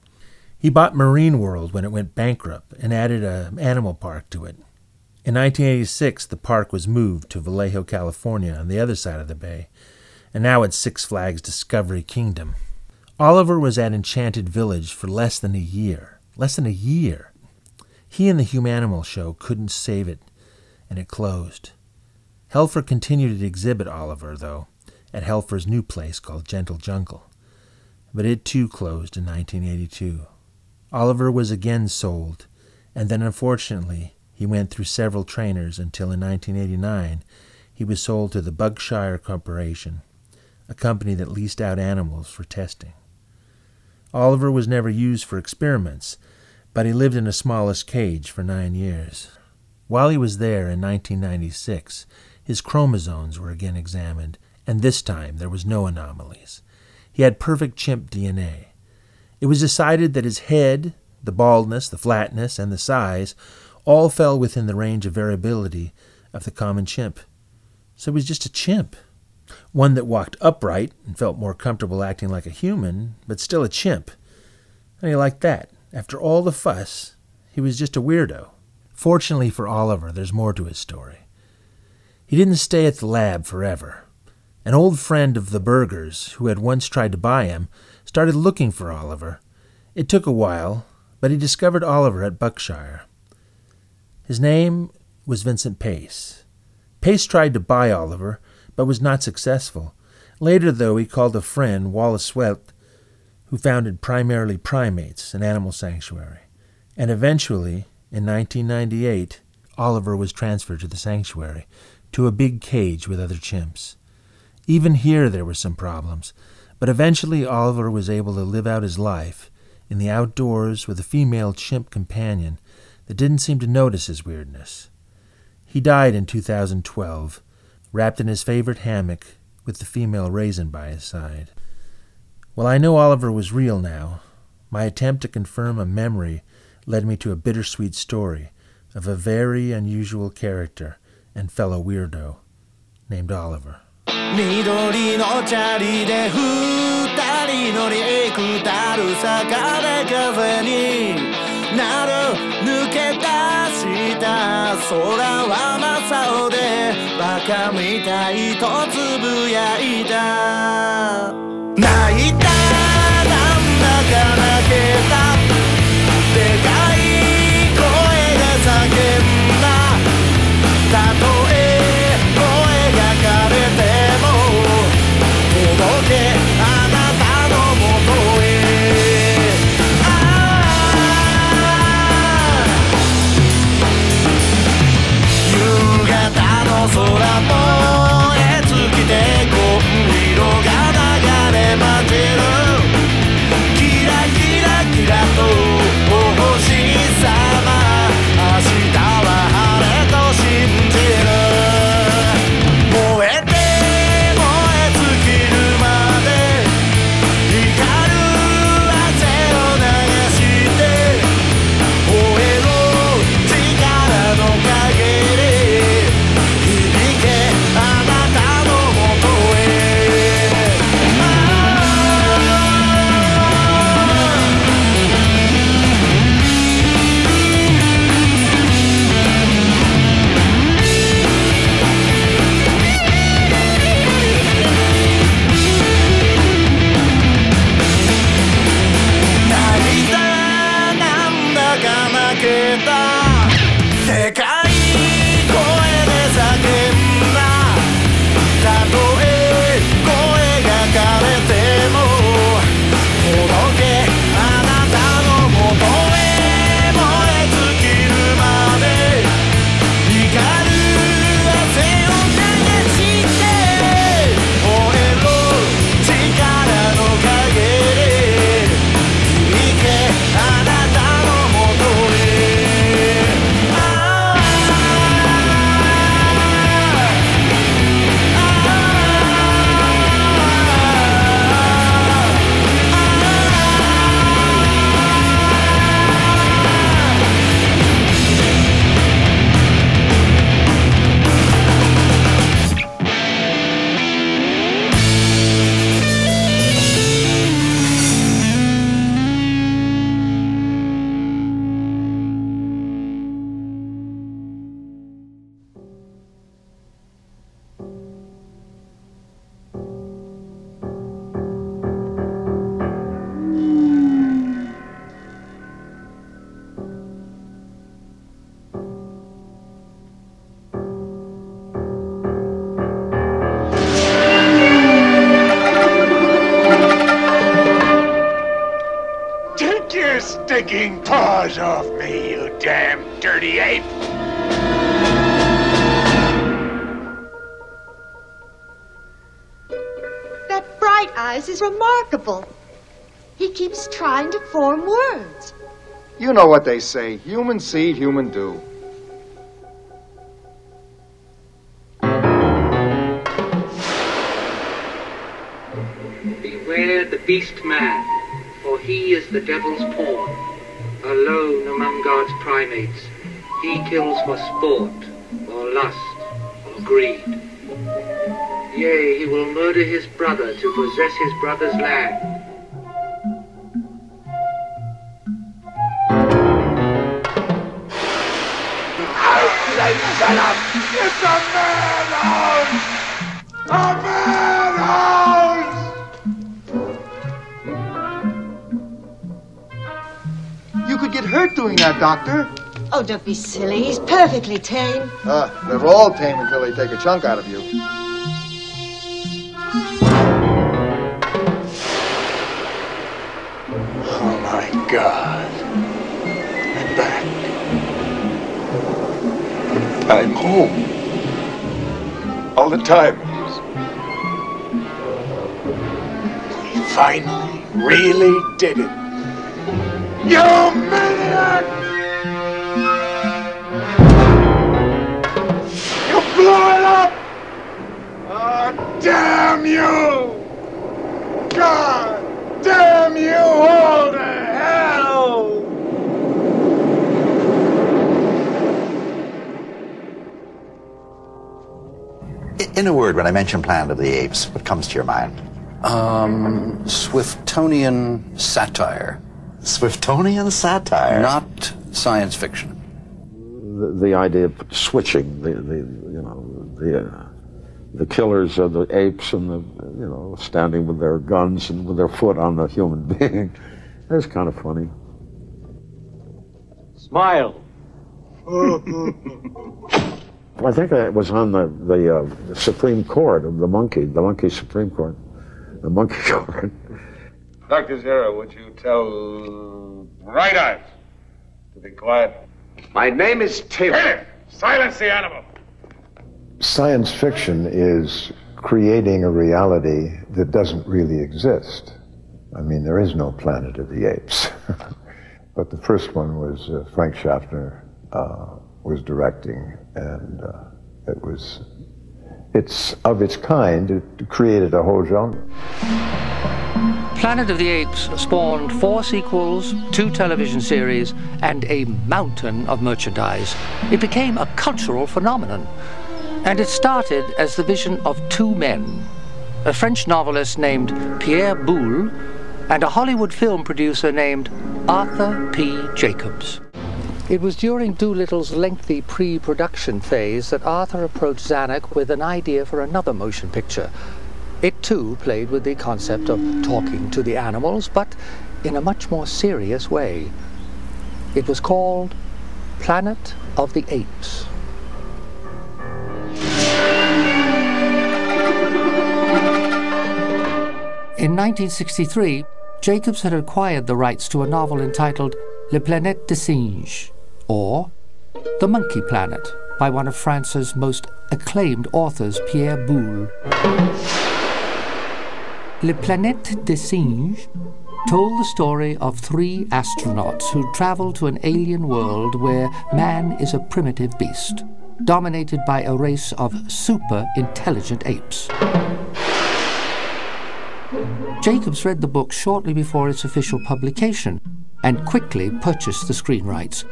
He bought Marine World when it went bankrupt and added an animal park to it. In 1986, the park was moved to Vallejo, California, on the other side of the bay, and now it's Six Flags Discovery Kingdom. Oliver was at Enchanted Village for less than a year. Less than a year. He and the Humanimal show couldn't save it, and it closed. Helfer continued to exhibit Oliver, though, at Helfer's new place called Gentle Jungle. But it too closed in 1982. Oliver was again sold, and then unfortunately he went through several trainers until in 1989 he was sold to the Buckshire Corporation, a company that leased out animals for testing. Oliver was never used for experiments, but he lived in a smallest cage for nine years. While he was there in 1996, his chromosomes were again examined, and this time there was no anomalies. He had perfect chimp DNA. It was decided that his head, the baldness, the flatness, and the size all fell within the range of variability of the common chimp. So he was just a chimp. One that walked upright and felt more comfortable acting like a human, but still a chimp. And he liked that. After all the fuss, he was just a weirdo. Fortunately for Oliver, there's more to his story. He didn't stay at the lab forever. An old friend of the Bergers, who had once tried to buy him, started looking for Oliver. It took a while, but he discovered Oliver at Buckshire. His name was Vincent Pace. Pace tried to buy Oliver, but was not successful. Later, though, he called a friend, Wallace Swett, who founded Primarily Primates, an animal sanctuary. And eventually, in 1998, Oliver was transferred to the sanctuary, to a big cage with other chimps. Even here there were some problems, but eventually Oliver was able to live out his life in the outdoors with a female chimp companion that didn't seem to notice his weirdness. He died in 2012, wrapped in his favorite hammock with the female raisin by his side. Well, I know Oliver was real now. My attempt to confirm a memory led me to a bittersweet story of a very unusual character and fellow weirdo named Oliver. 緑のチャリで二人乗りエクタル坂でカフェになる抜け出した空は真っ青でバカみたいとつぶやいた 泣いた form words. You know what they say human seed, human do. Beware the beast man, for he is the devil's pawn. Alone among God's primates, he kills for sport, or lust, or greed. Yea, he will murder his brother to possess his brother's land. Shut up! It's a madhouse! A madhouse! You could get hurt doing that, Doctor. Oh, don't be silly. He's perfectly tame. Uh, they're all tame until they take a chunk out of you. Oh my God. I'm home. All the time. We finally really did it. You maniac! You blew it up! Oh, damn you! God damn you all to hell! In a word, when I mention Planet of the Apes, what comes to your mind? Um, Swiftonian satire. Swiftonian satire? Not science fiction. The, the idea of switching, the, the you know, the, uh, the killers of the apes and the, you know, standing with their guns and with their foot on the human being. It's kind of funny. Smile. I think it was on the, the uh, Supreme Court of the monkey, the monkey Supreme Court, the monkey court. Dr. Zira, would you tell Bright Eyes to be quiet? My name is Taylor. Silence the animal. Science fiction is creating a reality that doesn't really exist. I mean, there is no Planet of the Apes. but the first one was uh, Frank Schaffner uh, was directing, and uh, it was it's of its kind. It created a whole genre. Planet of the Apes spawned four sequels, two television series, and a mountain of merchandise. It became a cultural phenomenon. And it started as the vision of two men a French novelist named Pierre Boulle and a Hollywood film producer named Arthur P. Jacobs. It was during Dolittle's lengthy pre production phase that Arthur approached Zanuck with an idea for another motion picture. It too played with the concept of talking to the animals, but in a much more serious way. It was called Planet of the Apes. In 1963, Jacobs had acquired the rights to a novel entitled La Planète des Singes, or The Monkey Planet, by one of France's most acclaimed authors, Pierre Boulle. La Planète des Singes told the story of three astronauts who travel to an alien world where man is a primitive beast, dominated by a race of super intelligent apes. Jacobs read the book shortly before its official publication and quickly purchased the screen rights.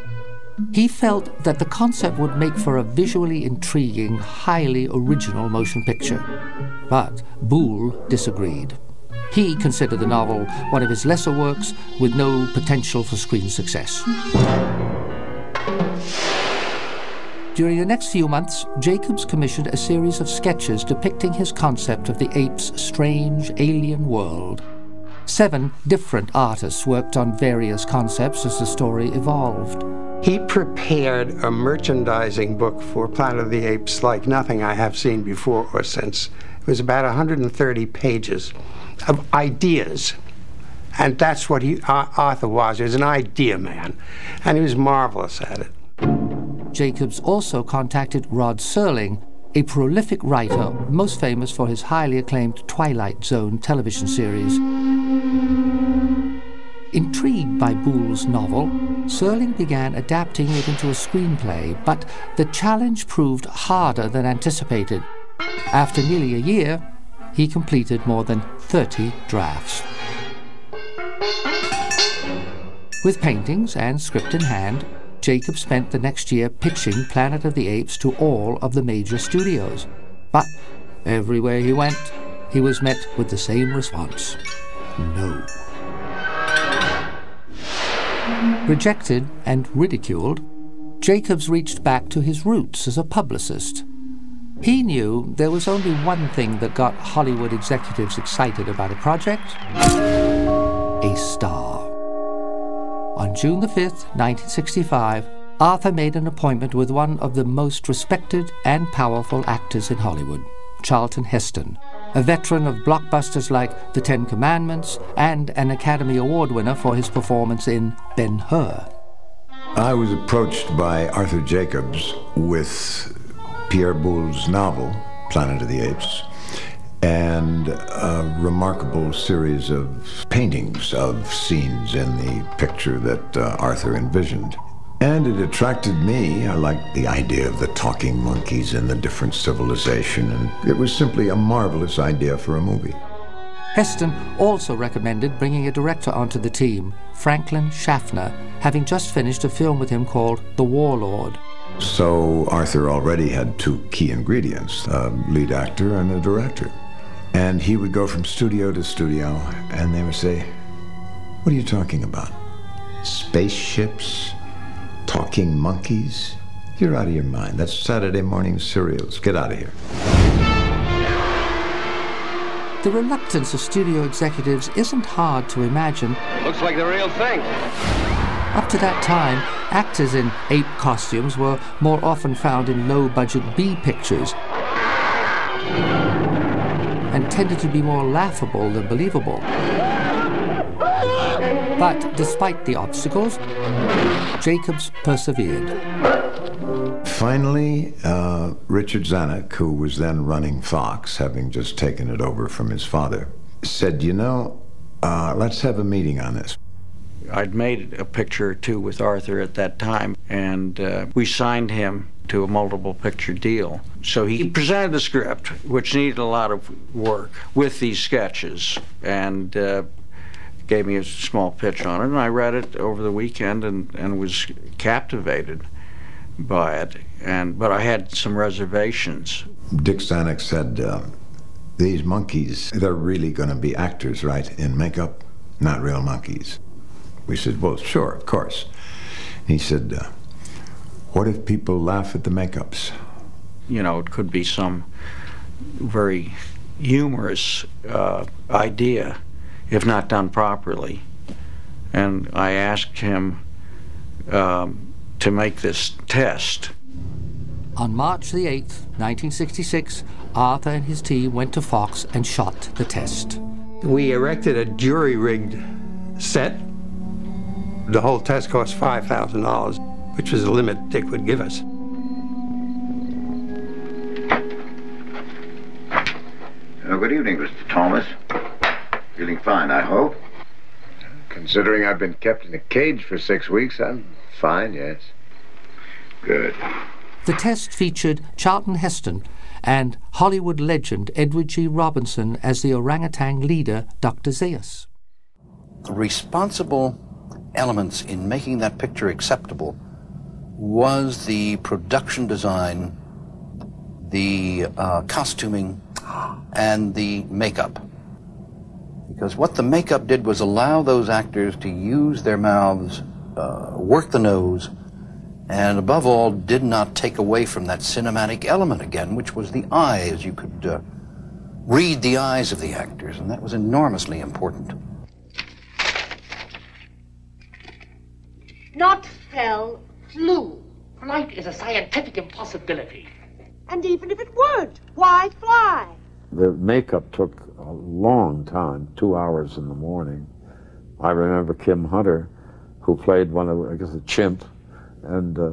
He felt that the concept would make for a visually intriguing, highly original motion picture. But Boulle disagreed. He considered the novel one of his lesser works with no potential for screen success. During the next few months, Jacobs commissioned a series of sketches depicting his concept of the ape's strange alien world. Seven different artists worked on various concepts as the story evolved. He prepared a merchandising book for Planet of the Apes like nothing I have seen before or since. It was about 130 pages of ideas And that's what he, Ar- Arthur was. He was an idea man, and he was marvelous at it. Jacobs also contacted Rod Serling, a prolific writer most famous for his highly acclaimed Twilight Zone television series. Intrigued by Boulle's novel, Serling began adapting it into a screenplay, but the challenge proved harder than anticipated. After nearly a year, he completed more than 30 drafts. With paintings and script in hand, Jacob spent the next year pitching Planet of the Apes to all of the major studios. But everywhere he went, he was met with the same response no. Rejected and ridiculed, Jacobs reached back to his roots as a publicist. He knew there was only one thing that got Hollywood executives excited about a project a star. On June the 5th, 1965, Arthur made an appointment with one of the most respected and powerful actors in Hollywood, Charlton Heston, a veteran of blockbusters like The Ten Commandments and an Academy Award winner for his performance in Ben Hur. I was approached by Arthur Jacobs with Pierre Boulle's novel, Planet of the Apes, and a remarkable series of paintings of scenes in the picture that uh, Arthur envisioned. And it attracted me. I liked the idea of the talking monkeys and the different civilization, and it was simply a marvelous idea for a movie. Heston also recommended bringing a director onto the team, Franklin Schaffner, having just finished a film with him called The Warlord. So Arthur already had two key ingredients a lead actor and a director. And he would go from studio to studio, and they would say, What are you talking about? Spaceships? Talking monkeys? You're out of your mind. That's Saturday morning serials. Get out of here. The reluctance of studio executives isn't hard to imagine. Looks like the real thing. Up to that time, actors in ape costumes were more often found in low budget B pictures and tended to be more laughable than believable. But despite the obstacles, Jacobs persevered. Finally, uh, Richard Zanuck, who was then running Fox, having just taken it over from his father, said, You know, uh, let's have a meeting on this. I'd made a picture or two with Arthur at that time, and uh, we signed him to a multiple picture deal. So he presented the script, which needed a lot of work, with these sketches, and uh, gave me a small pitch on it. And I read it over the weekend and, and was captivated by it. And but I had some reservations. Dick Zanuck said, uh, These monkeys, they're really going to be actors, right, in makeup, not real monkeys. We said, Well, sure, of course. He said, uh, What if people laugh at the makeups? You know, it could be some very humorous uh, idea if not done properly. And I asked him um, to make this test. On March the 8th, 1966, Arthur and his team went to Fox and shot the test. We erected a jury rigged set. The whole test cost $5,000, which was the limit Dick would give us. Oh, good evening, Mr. Thomas. Feeling fine, I hope. Considering I've been kept in a cage for six weeks, I'm fine, yes. Good. The test featured Charlton Heston and Hollywood legend Edward G. Robinson as the orangutan leader, Dr. Zaius. The responsible elements in making that picture acceptable was the production design, the uh, costuming, and the makeup. Because what the makeup did was allow those actors to use their mouths, uh, work the nose, and above all, did not take away from that cinematic element again, which was the eyes. You could uh, read the eyes of the actors, and that was enormously important. Not fell, flew. Flight is a scientific impossibility. And even if it weren't, why fly? The makeup took a long time, two hours in the morning, I remember Kim Hunter, who played one of, I guess, a chimp, and uh,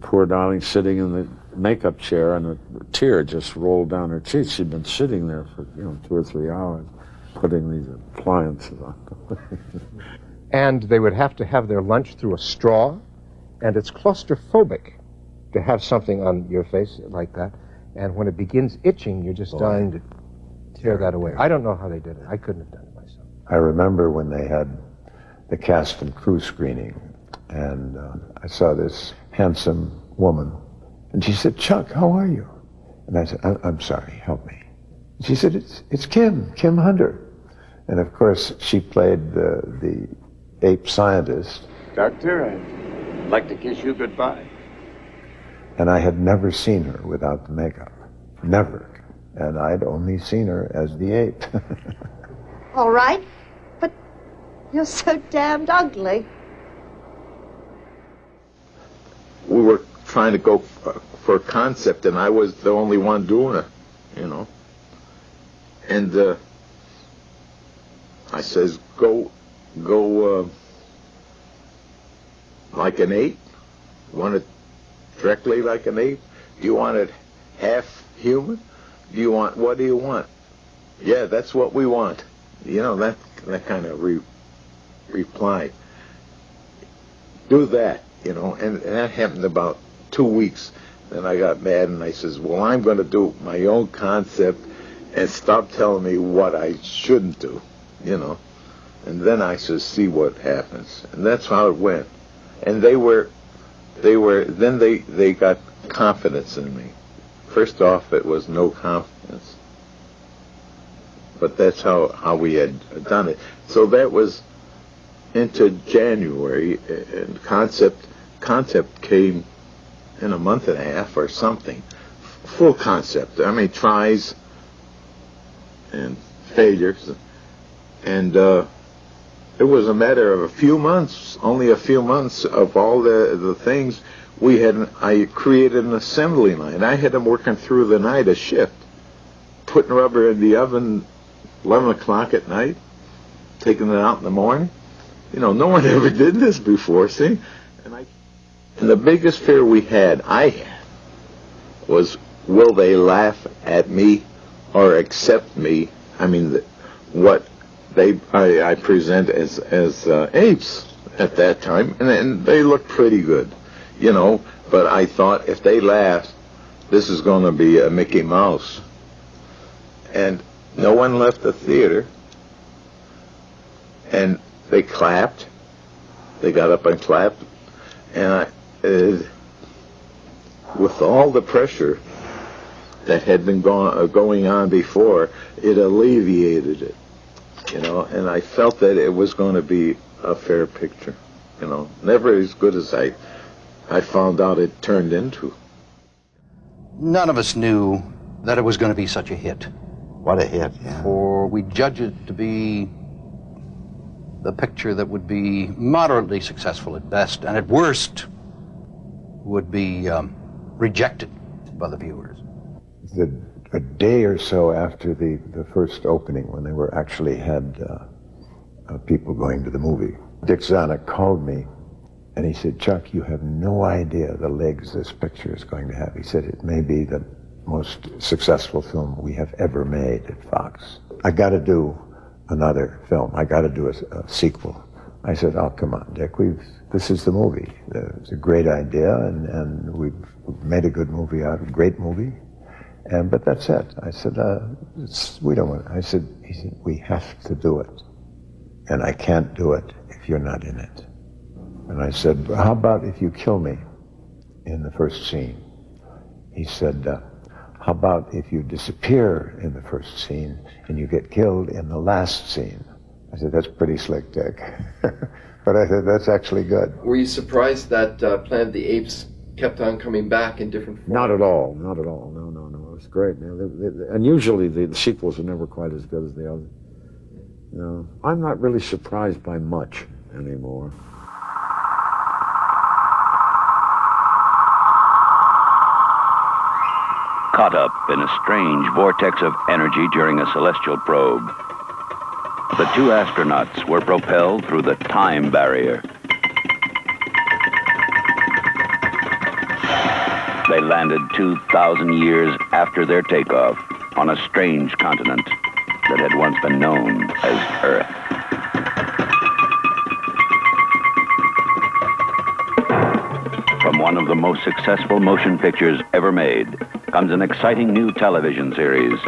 poor darling sitting in the makeup chair, and a tear just rolled down her cheek. She'd been sitting there for you know two or three hours, putting these appliances on. and they would have to have their lunch through a straw, and it's claustrophobic to have something on your face like that. And when it begins itching, you're just Boy. dying to tear that away. I don't know how they did it. I couldn't have done it myself. I remember when they had the cast and crew screening, and uh, I saw this handsome woman, and she said, "Chuck, how are you?" And I said, I- "I'm sorry, help me." She said, "It's it's Kim, Kim Hunter," and of course she played the the ape scientist, Doctor, I'd like to kiss you goodbye. and I had never seen her without the makeup, never, and I'd only seen her as the ape. All right, but you're so damned ugly. we were trying to go for, for a concept, and I was the only one doing it, you know. And uh, I says, go, go uh, like an ape. Want it directly like an ape? Do you want it half human? You want what do you want? Yeah, that's what we want. You know that that kind of re, reply. Do that, you know, and, and that happened about two weeks. Then I got mad and I says, well, I'm going to do my own concept and stop telling me what I shouldn't do, you know. And then I says, see what happens. And that's how it went. And they were, they were, then they, they got confidence in me. First off, it was no confidence. But that's how, how we had done it. So that was into January, and concept concept came in a month and a half or something. Full concept. I mean, tries and failures, and uh, it was a matter of a few months, only a few months of all the the things we had. I created an assembly line. I had them working through the night a shift, putting rubber in the oven, eleven o'clock at night, taking it out in the morning. You know, no one ever did this before, see? And I and the biggest fear we had, I had, was will they laugh at me or accept me? I mean, the, what they I, I present as as uh, apes at that time, and, and they looked pretty good, you know. But I thought if they laughed, this is going to be a Mickey Mouse, and no one left the theater, and they clapped. They got up and clapped, and I, uh, with all the pressure that had been uh, going on before, it alleviated it, you know. And I felt that it was going to be a fair picture, you know, never as good as I, I found out it turned into. None of us knew that it was going to be such a hit. What a hit, yeah. For we judge it to be the picture that would be moderately successful at best, and at worst would be um, rejected by the viewers. the, a day or so after the, the first opening, when they were actually had uh, uh, people going to the movie, Dick Zanuck called me and he said, Chuck, you have no idea the legs this picture is going to have. He said, it may be the most successful film we have ever made at Fox. I got to do another film. I got to do a, a sequel. I said, oh, come on, Dick, we've, this is the movie. It's a great idea, and, and we've made a good movie out of a great movie. And, but that's it. I said, uh, we don't want, I said, he said, we have to do it. And I can't do it if you're not in it. And I said, how about if you kill me in the first scene? He said, uh, how about if you disappear in the first scene and you get killed in the last scene? I said, that's pretty slick, Dick. but I said, that's actually good. Were you surprised that uh, Planet of the Apes kept on coming back in different forms? Not at all. Not at all. No, no, no. It was great. Man. They- they- and usually the, the sequels are never quite as good as the others. You know, I'm not really surprised by much anymore. Caught up in a strange vortex of energy during a celestial probe, the two astronauts were propelled through the time barrier. They landed 2,000 years after their takeoff on a strange continent that had once been known as Earth. From one of the most successful motion pictures ever made comes an exciting new television series,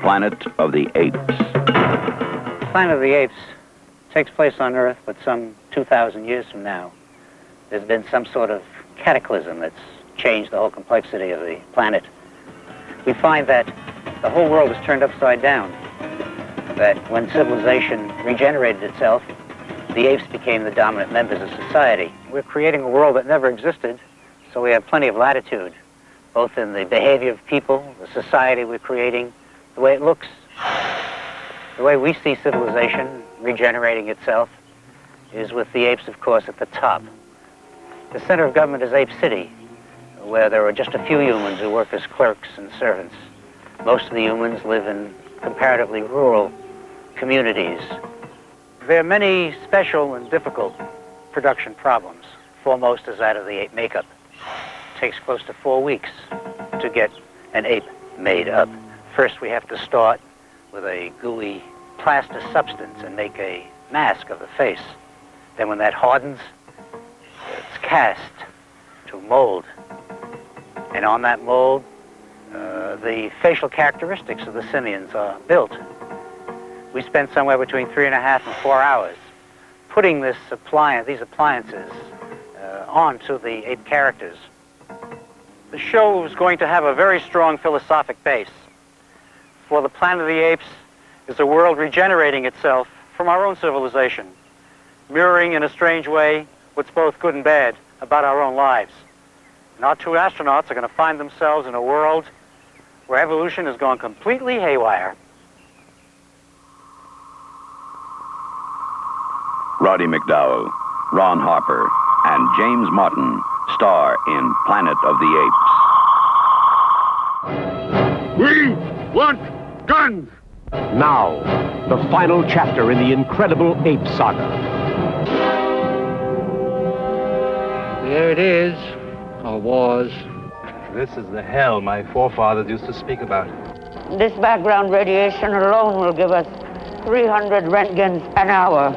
Planet of the Apes. Planet of the Apes takes place on Earth, but some 2,000 years from now. There's been some sort of cataclysm that's changed the whole complexity of the planet. We find that the whole world is turned upside down. That when civilization regenerated itself, the apes became the dominant members of society. We're creating a world that never existed, so we have plenty of latitude, both in the behavior of people, the society we're creating, the way it looks, the way we see civilization regenerating itself is with the apes, of course, at the top. The center of government is Ape City, where there are just a few humans who work as clerks and servants. Most of the humans live in comparatively rural communities. There are many special and difficult production problems. Foremost is that of the ape makeup. Takes close to four weeks to get an ape made up. First, we have to start with a gooey plaster substance and make a mask of the face. Then when that hardens, it's cast to mold. And on that mold, uh, the facial characteristics of the simians are built. We spend somewhere between three and a half and four hours putting this appliance, these appliances uh, onto the ape characters. The show is going to have a very strong philosophic base. For the Planet of the Apes is a world regenerating itself from our own civilization, mirroring in a strange way what's both good and bad about our own lives. And our two astronauts are going to find themselves in a world where evolution has gone completely haywire. Roddy McDowall, Ron Harper, and James Naughton star in Planet of the Apes. We want guns! Now, the final chapter in the incredible ape saga. There it is, or was. This is the hell my forefathers used to speak about. This background radiation alone will give us 300 Roentgens an hour.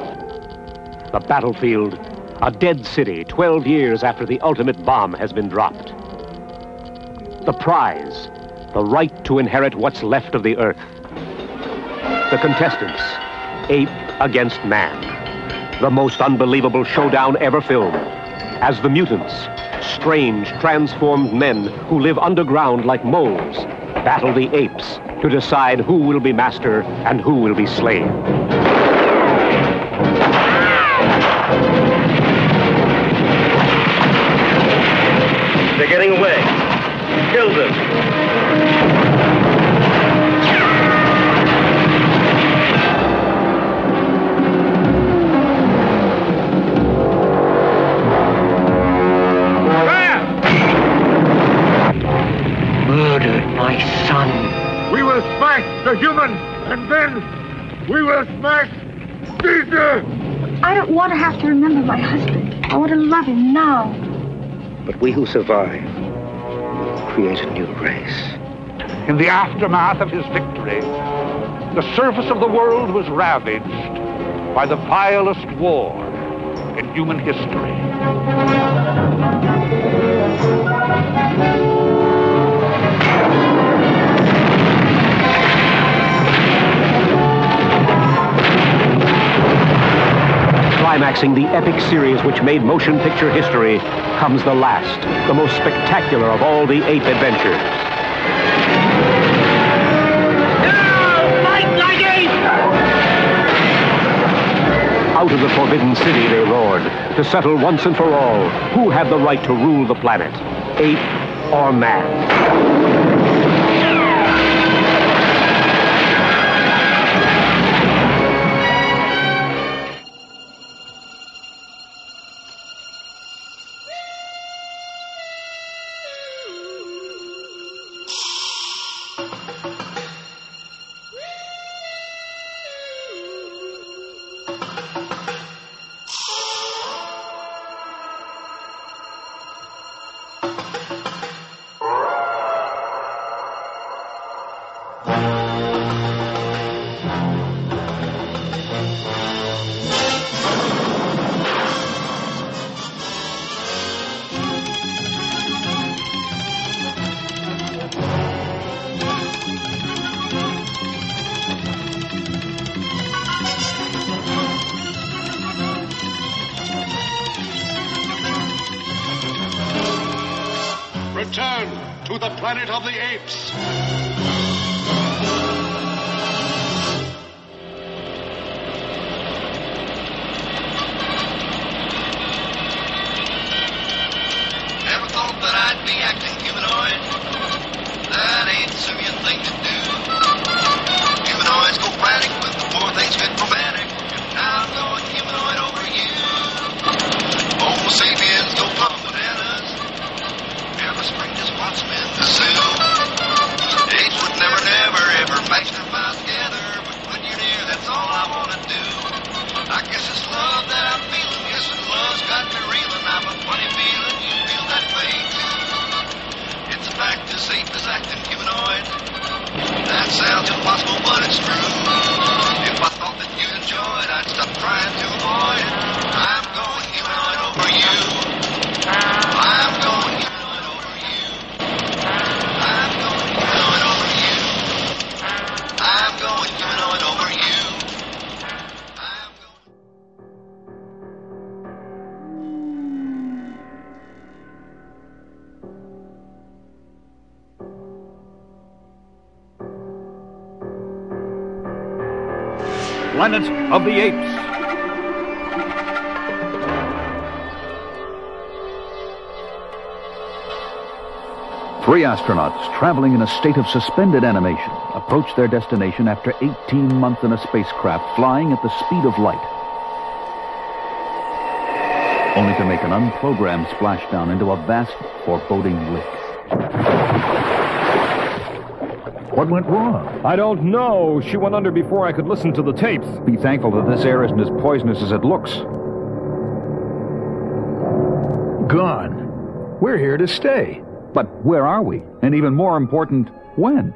The battlefield, a dead city 12 years after the ultimate bomb has been dropped. The prize, the right to inherit what's left of the earth. The contestants, ape against man. The most unbelievable showdown ever filmed. As the mutants, strange, transformed men who live underground like moles, battle the apes to decide who will be master and who will be slave. I don't want to have to remember my husband. I want to love him now. But we who survive will create a new race. In the aftermath of his victory, the surface of the world was ravaged by the vilest war in human history. Climaxing the epic series which made motion picture history comes the last, the most spectacular of all the ape adventures. Fight like! Out of the Forbidden City they roared to settle once and for all who had the right to rule the planet, ape or man. Planet of the apes. Of the Apes. Three astronauts traveling in a state of suspended animation approach their destination after 18 months in a spacecraft flying at the speed of light. Only to make an unprogrammed splashdown into a vast, foreboding lake. What went wrong? I don't know. She went under before I could listen to the tapes. Be thankful that this air isn't as poisonous as it looks. Gone. We're here to stay. But where are we? And even more important, when?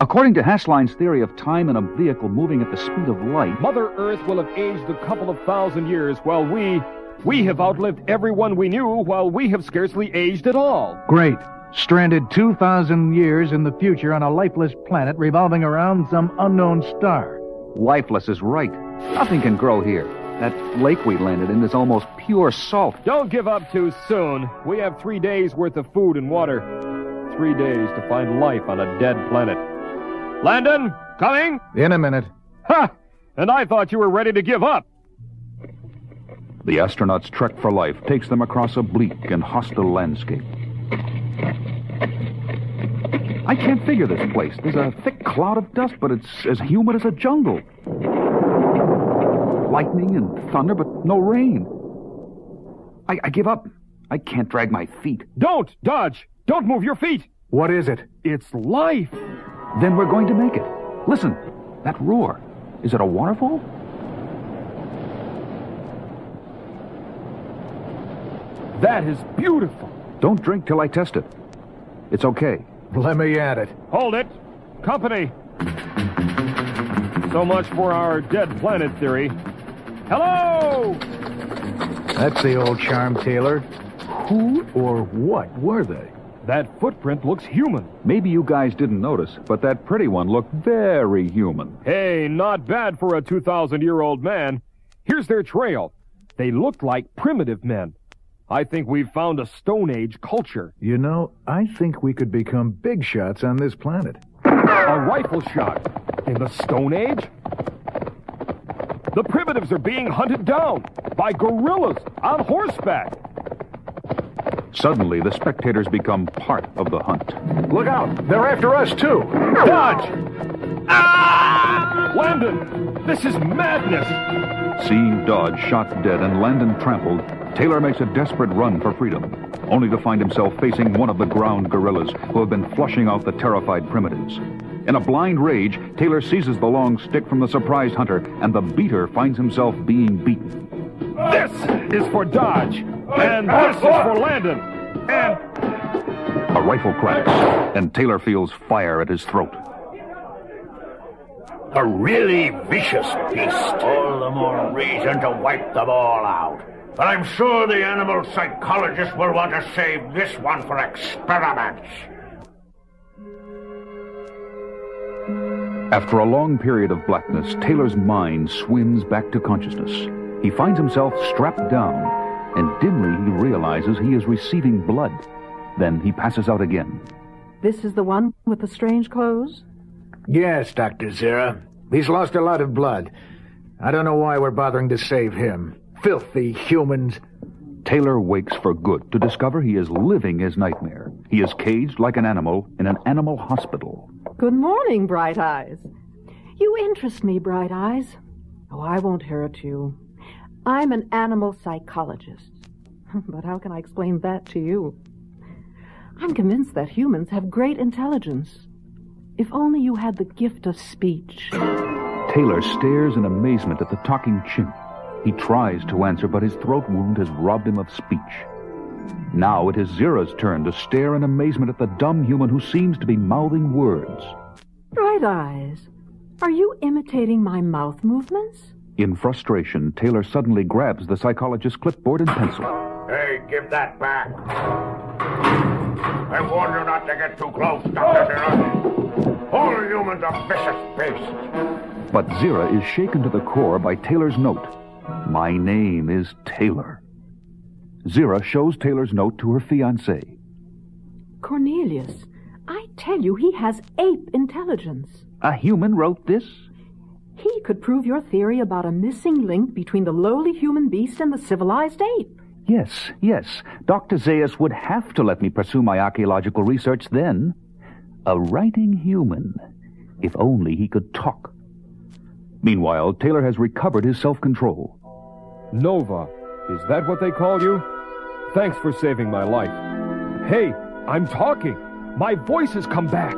According to Hasslein's theory of time in a vehicle moving at the speed of light, Mother Earth will have aged a couple of thousand years while we. We have outlived everyone we knew while we have scarcely aged at all. Great. Stranded 2,000 years in the future on a lifeless planet revolving around some unknown star. lifeless is right. Nothing can grow here. That lake we landed in is almost pure salt. Don't give up too soon. We have three days worth of food and water. Three days to find life on a dead planet. Landon, coming? In a minute. Ha! And I thought you were ready to give up. The astronauts' trek for life takes them across a bleak and hostile landscape. I can't figure this place. There's a thick cloud of dust, but it's as humid as a jungle. Lightning and thunder, but no rain. I, I give up. I can't drag my feet. Don't, Dodge! Don't move your feet! What is it? It's life! Then we're going to make it. Listen, that roar. Is it a waterfall? That is beautiful. Don't drink till I test it. It's okay. Let me at it. Hold it. Company. So much for our dead planet theory. Hello! That's the old charm, Taylor. Who or what were they? That footprint looks human. Maybe you guys didn't notice, but that pretty one looked very human. Hey, not bad for a 2,000 year old man. Here's their trail. They looked like primitive men. I think we've found a Stone Age culture. You know, I think we could become big shots on this planet. A rifle shot in the Stone Age? The primitives are being hunted down by gorillas on horseback. Suddenly, the spectators become part of the hunt. Look out! They're after us, too! Dodge! Ah! Landon, this is madness! Seeing Dodge shot dead and Landon trampled, Taylor makes a desperate run for freedom, only to find himself facing one of the ground gorillas who have been flushing out the terrified primitives. In a blind rage, Taylor seizes the long stick from the surprised hunter, and the beater finds himself being beaten. This is for Dodge, and this is for Landon, and A rifle cracks, and Taylor feels fire at his throat. A really vicious beast. All the more reason to wipe them all out. But I'm sure the animal psychologist will want to save this one for experiments. After a long period of blackness, Taylor's mind swims back to consciousness. He finds himself strapped down, and dimly he realizes he is receiving blood. Then he passes out again. This is the one with the strange clothes? Yes, Dr. Zira. He's lost a lot of blood. I don't know why we're bothering to save him. Filthy humans. Taylor wakes for good to discover he is living his nightmare. He is caged like an animal in an animal hospital. Good morning, Bright Eyes. You interest me, Bright Eyes. Oh, I won't hurt you. I'm an animal psychologist. But how can I explain that to you? I'm convinced that humans have great intelligence. If only you had the gift of speech. Taylor stares in amazement at the talking chimp. He tries to answer, but his throat wound has robbed him of speech. Now it is Zira's turn to stare in amazement at the dumb human who seems to be mouthing words. Bright Eyes, are you imitating my mouth movements? In frustration, Taylor suddenly grabs the psychologist's clipboard and pencil. Hey, give that back. I warn you not to get too close, Dr. Zira. All humans are vicious beasts. But Zira is shaken to the core by Taylor's note. My name is Taylor. Zira shows Taylor's note to her fiancé. Cornelius, I tell you, he has ape intelligence. A human wrote this? He could prove your theory about a missing link between the lowly human beast and the civilized ape. Yes, yes. Dr. Zaius would have to let me pursue my archaeological research then. A writing human. If only he could talk. Meanwhile, Taylor has recovered his self-control. Nova, is that what they call you? Thanks for saving my life. Hey, I'm talking. My voice has come back.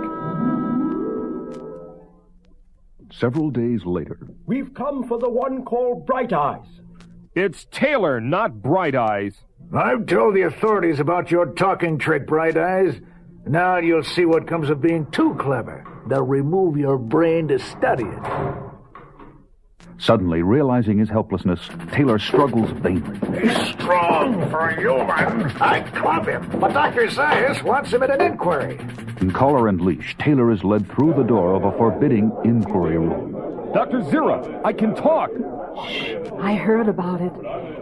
Several days later. We've come for the one called Bright Eyes. It's Taylor, not Bright Eyes. I've told the authorities about your talking trick, Bright Eyes. Now you'll see what comes of being too clever. They'll remove your brain to study it. Suddenly, realizing his helplessness, Taylor struggles vainly. He's strong for a human. I club him, but Dr. Zaius wants him at an inquiry. In collar and leash, Taylor is led through the door of a forbidding inquiry room. Dr. Zira, I can talk. Shh, I heard about it,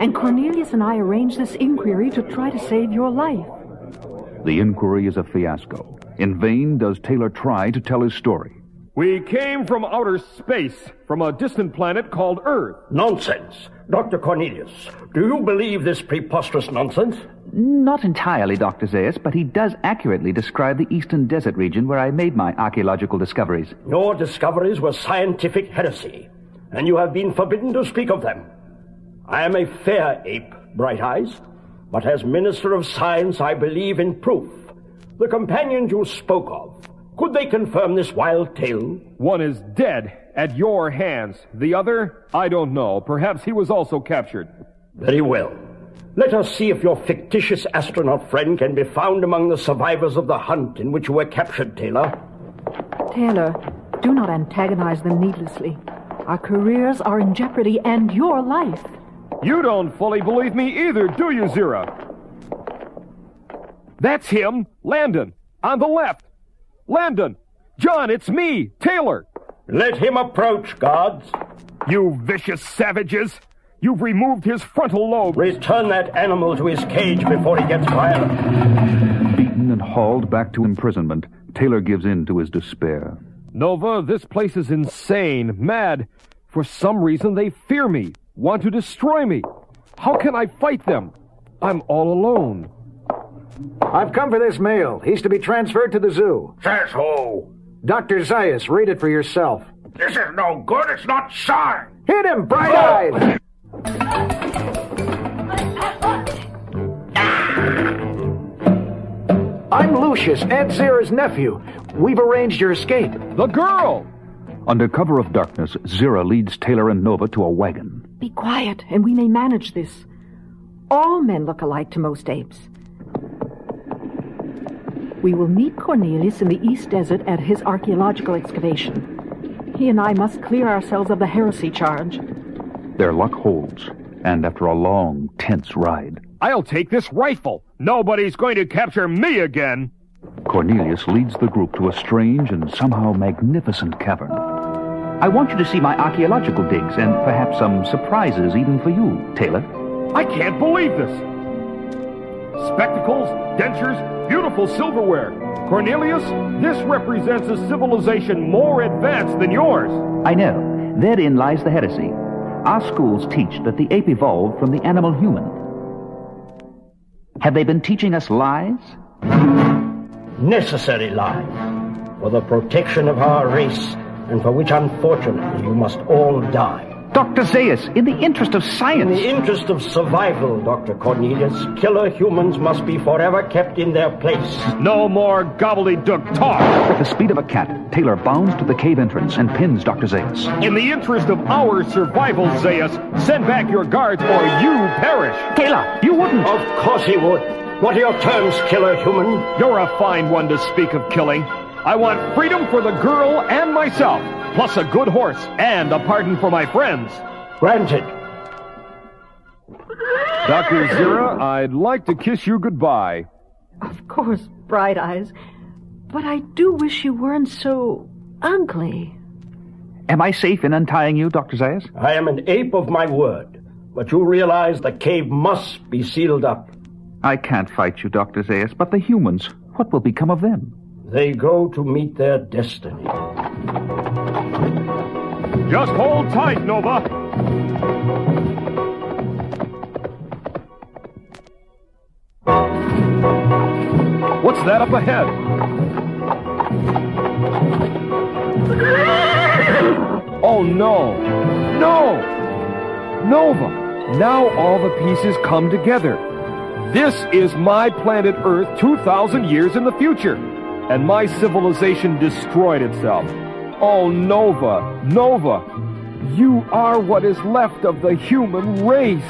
and Cornelius and I arranged this inquiry to try to save your life. The inquiry is a fiasco. In vain does Taylor try to tell his story. We came from outer space, from a distant planet called Earth. Nonsense. Dr. Cornelius, do you believe this preposterous nonsense? Not entirely, Dr. Zaius, but he does accurately describe the eastern desert region where I made my archaeological discoveries. Your discoveries were scientific heresy, and you have been forbidden to speak of them. I am a fair ape, Bright Eyes, but as Minister of Science I believe in proof. The companions you spoke of, could they confirm this wild tale? One is dead at your hands. The other, I don't know. Perhaps he was also captured. Very well. Let us see if your fictitious astronaut friend can be found among the survivors of the hunt in which you were captured, Taylor. Taylor, do not antagonize them needlessly. Our careers are in jeopardy and your life. You don't fully believe me either, do you, Zira? That's him, Landon, on the left. Landon! John, it's me, Taylor! Let him approach, guards. You vicious savages! You've removed his frontal lobe. Return that animal to his cage before he gets violent. Beaten and hauled back to imprisonment, Taylor gives in to his despair. Nova, this place is insane, mad. For some reason, they fear me, want to destroy me. How can I fight them? I'm all alone. I've come for this male. He's to be transferred to the zoo. Says who? Dr. Zaius, read it for yourself. This is no good. It's not signed. Hit him, bright eyes! I'm Lucius, Ed Zira's nephew. We've arranged your escape. The girl! Under cover of darkness, Zira leads Taylor and Nova to a wagon. Be quiet, and we may manage this. All men look alike to most apes. We will meet Cornelius in the East Desert at his archaeological excavation. He and I must clear ourselves of the heresy charge. Their luck holds, and after a long, tense ride, I'll take this rifle. Nobody's going to capture me again. Cornelius leads the group to a strange and somehow magnificent cavern. I want you to see my archaeological digs and perhaps some surprises even for you, Taylor. I can't believe this. Spectacles, dentures, beautiful silverware. Cornelius, this represents a civilization more advanced than yours. I know. Therein lies the heresy. Our schools teach that the ape evolved from the animal human. Have they been teaching us lies? Necessary lies. For the protection of our race, and for which unfortunately you must all die. Dr. Zaius, in the interest of science. In the interest of survival, Dr. Cornelius, killer humans must be forever kept in their place. No more gobbledygook talk. With the speed of a cat, Taylor bounds to the cave entrance and pins Dr. Zaius. In the interest of our survival, Zaius, send back your guards or you perish. Taylor, you wouldn't. Of course he would. What are your terms, killer human? You're a fine one to speak of killing. I want freedom for the girl and myself, plus a good horse and a pardon for my friends. Granted. Dr. Zira, I'd like to kiss you goodbye. Of course, Bright Eyes. But I do wish you weren't so ugly. Am I safe in untying you, Dr. Zaius? I am an ape of my word. But you realize the cave must be sealed up. I can't fight you, Dr. Zaius, but the humans, what will become of them? They go to meet their destiny. Just hold tight, Nova. What's that up ahead? Oh no! No! Nova! Now all the pieces come together. This is my planet Earth 2,000 years in the future and my civilization destroyed itself. Oh, Nova, Nova, you are what is left of the human race.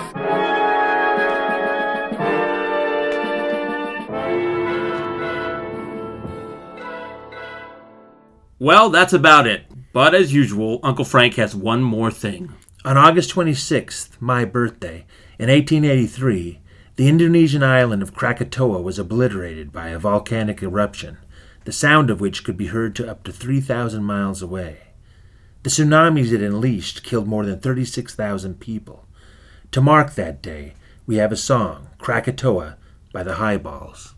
Well, that's about it. But as usual, Uncle Frank has one more thing. On August 26th, my birthday, in 1883, the Indonesian island of Krakatoa was obliterated by a volcanic eruption the sound of which could be heard to up to 3,000 miles away. The tsunamis it unleashed killed more than 36,000 people. To mark that day, we have a song, Krakatoa, by the Highballs.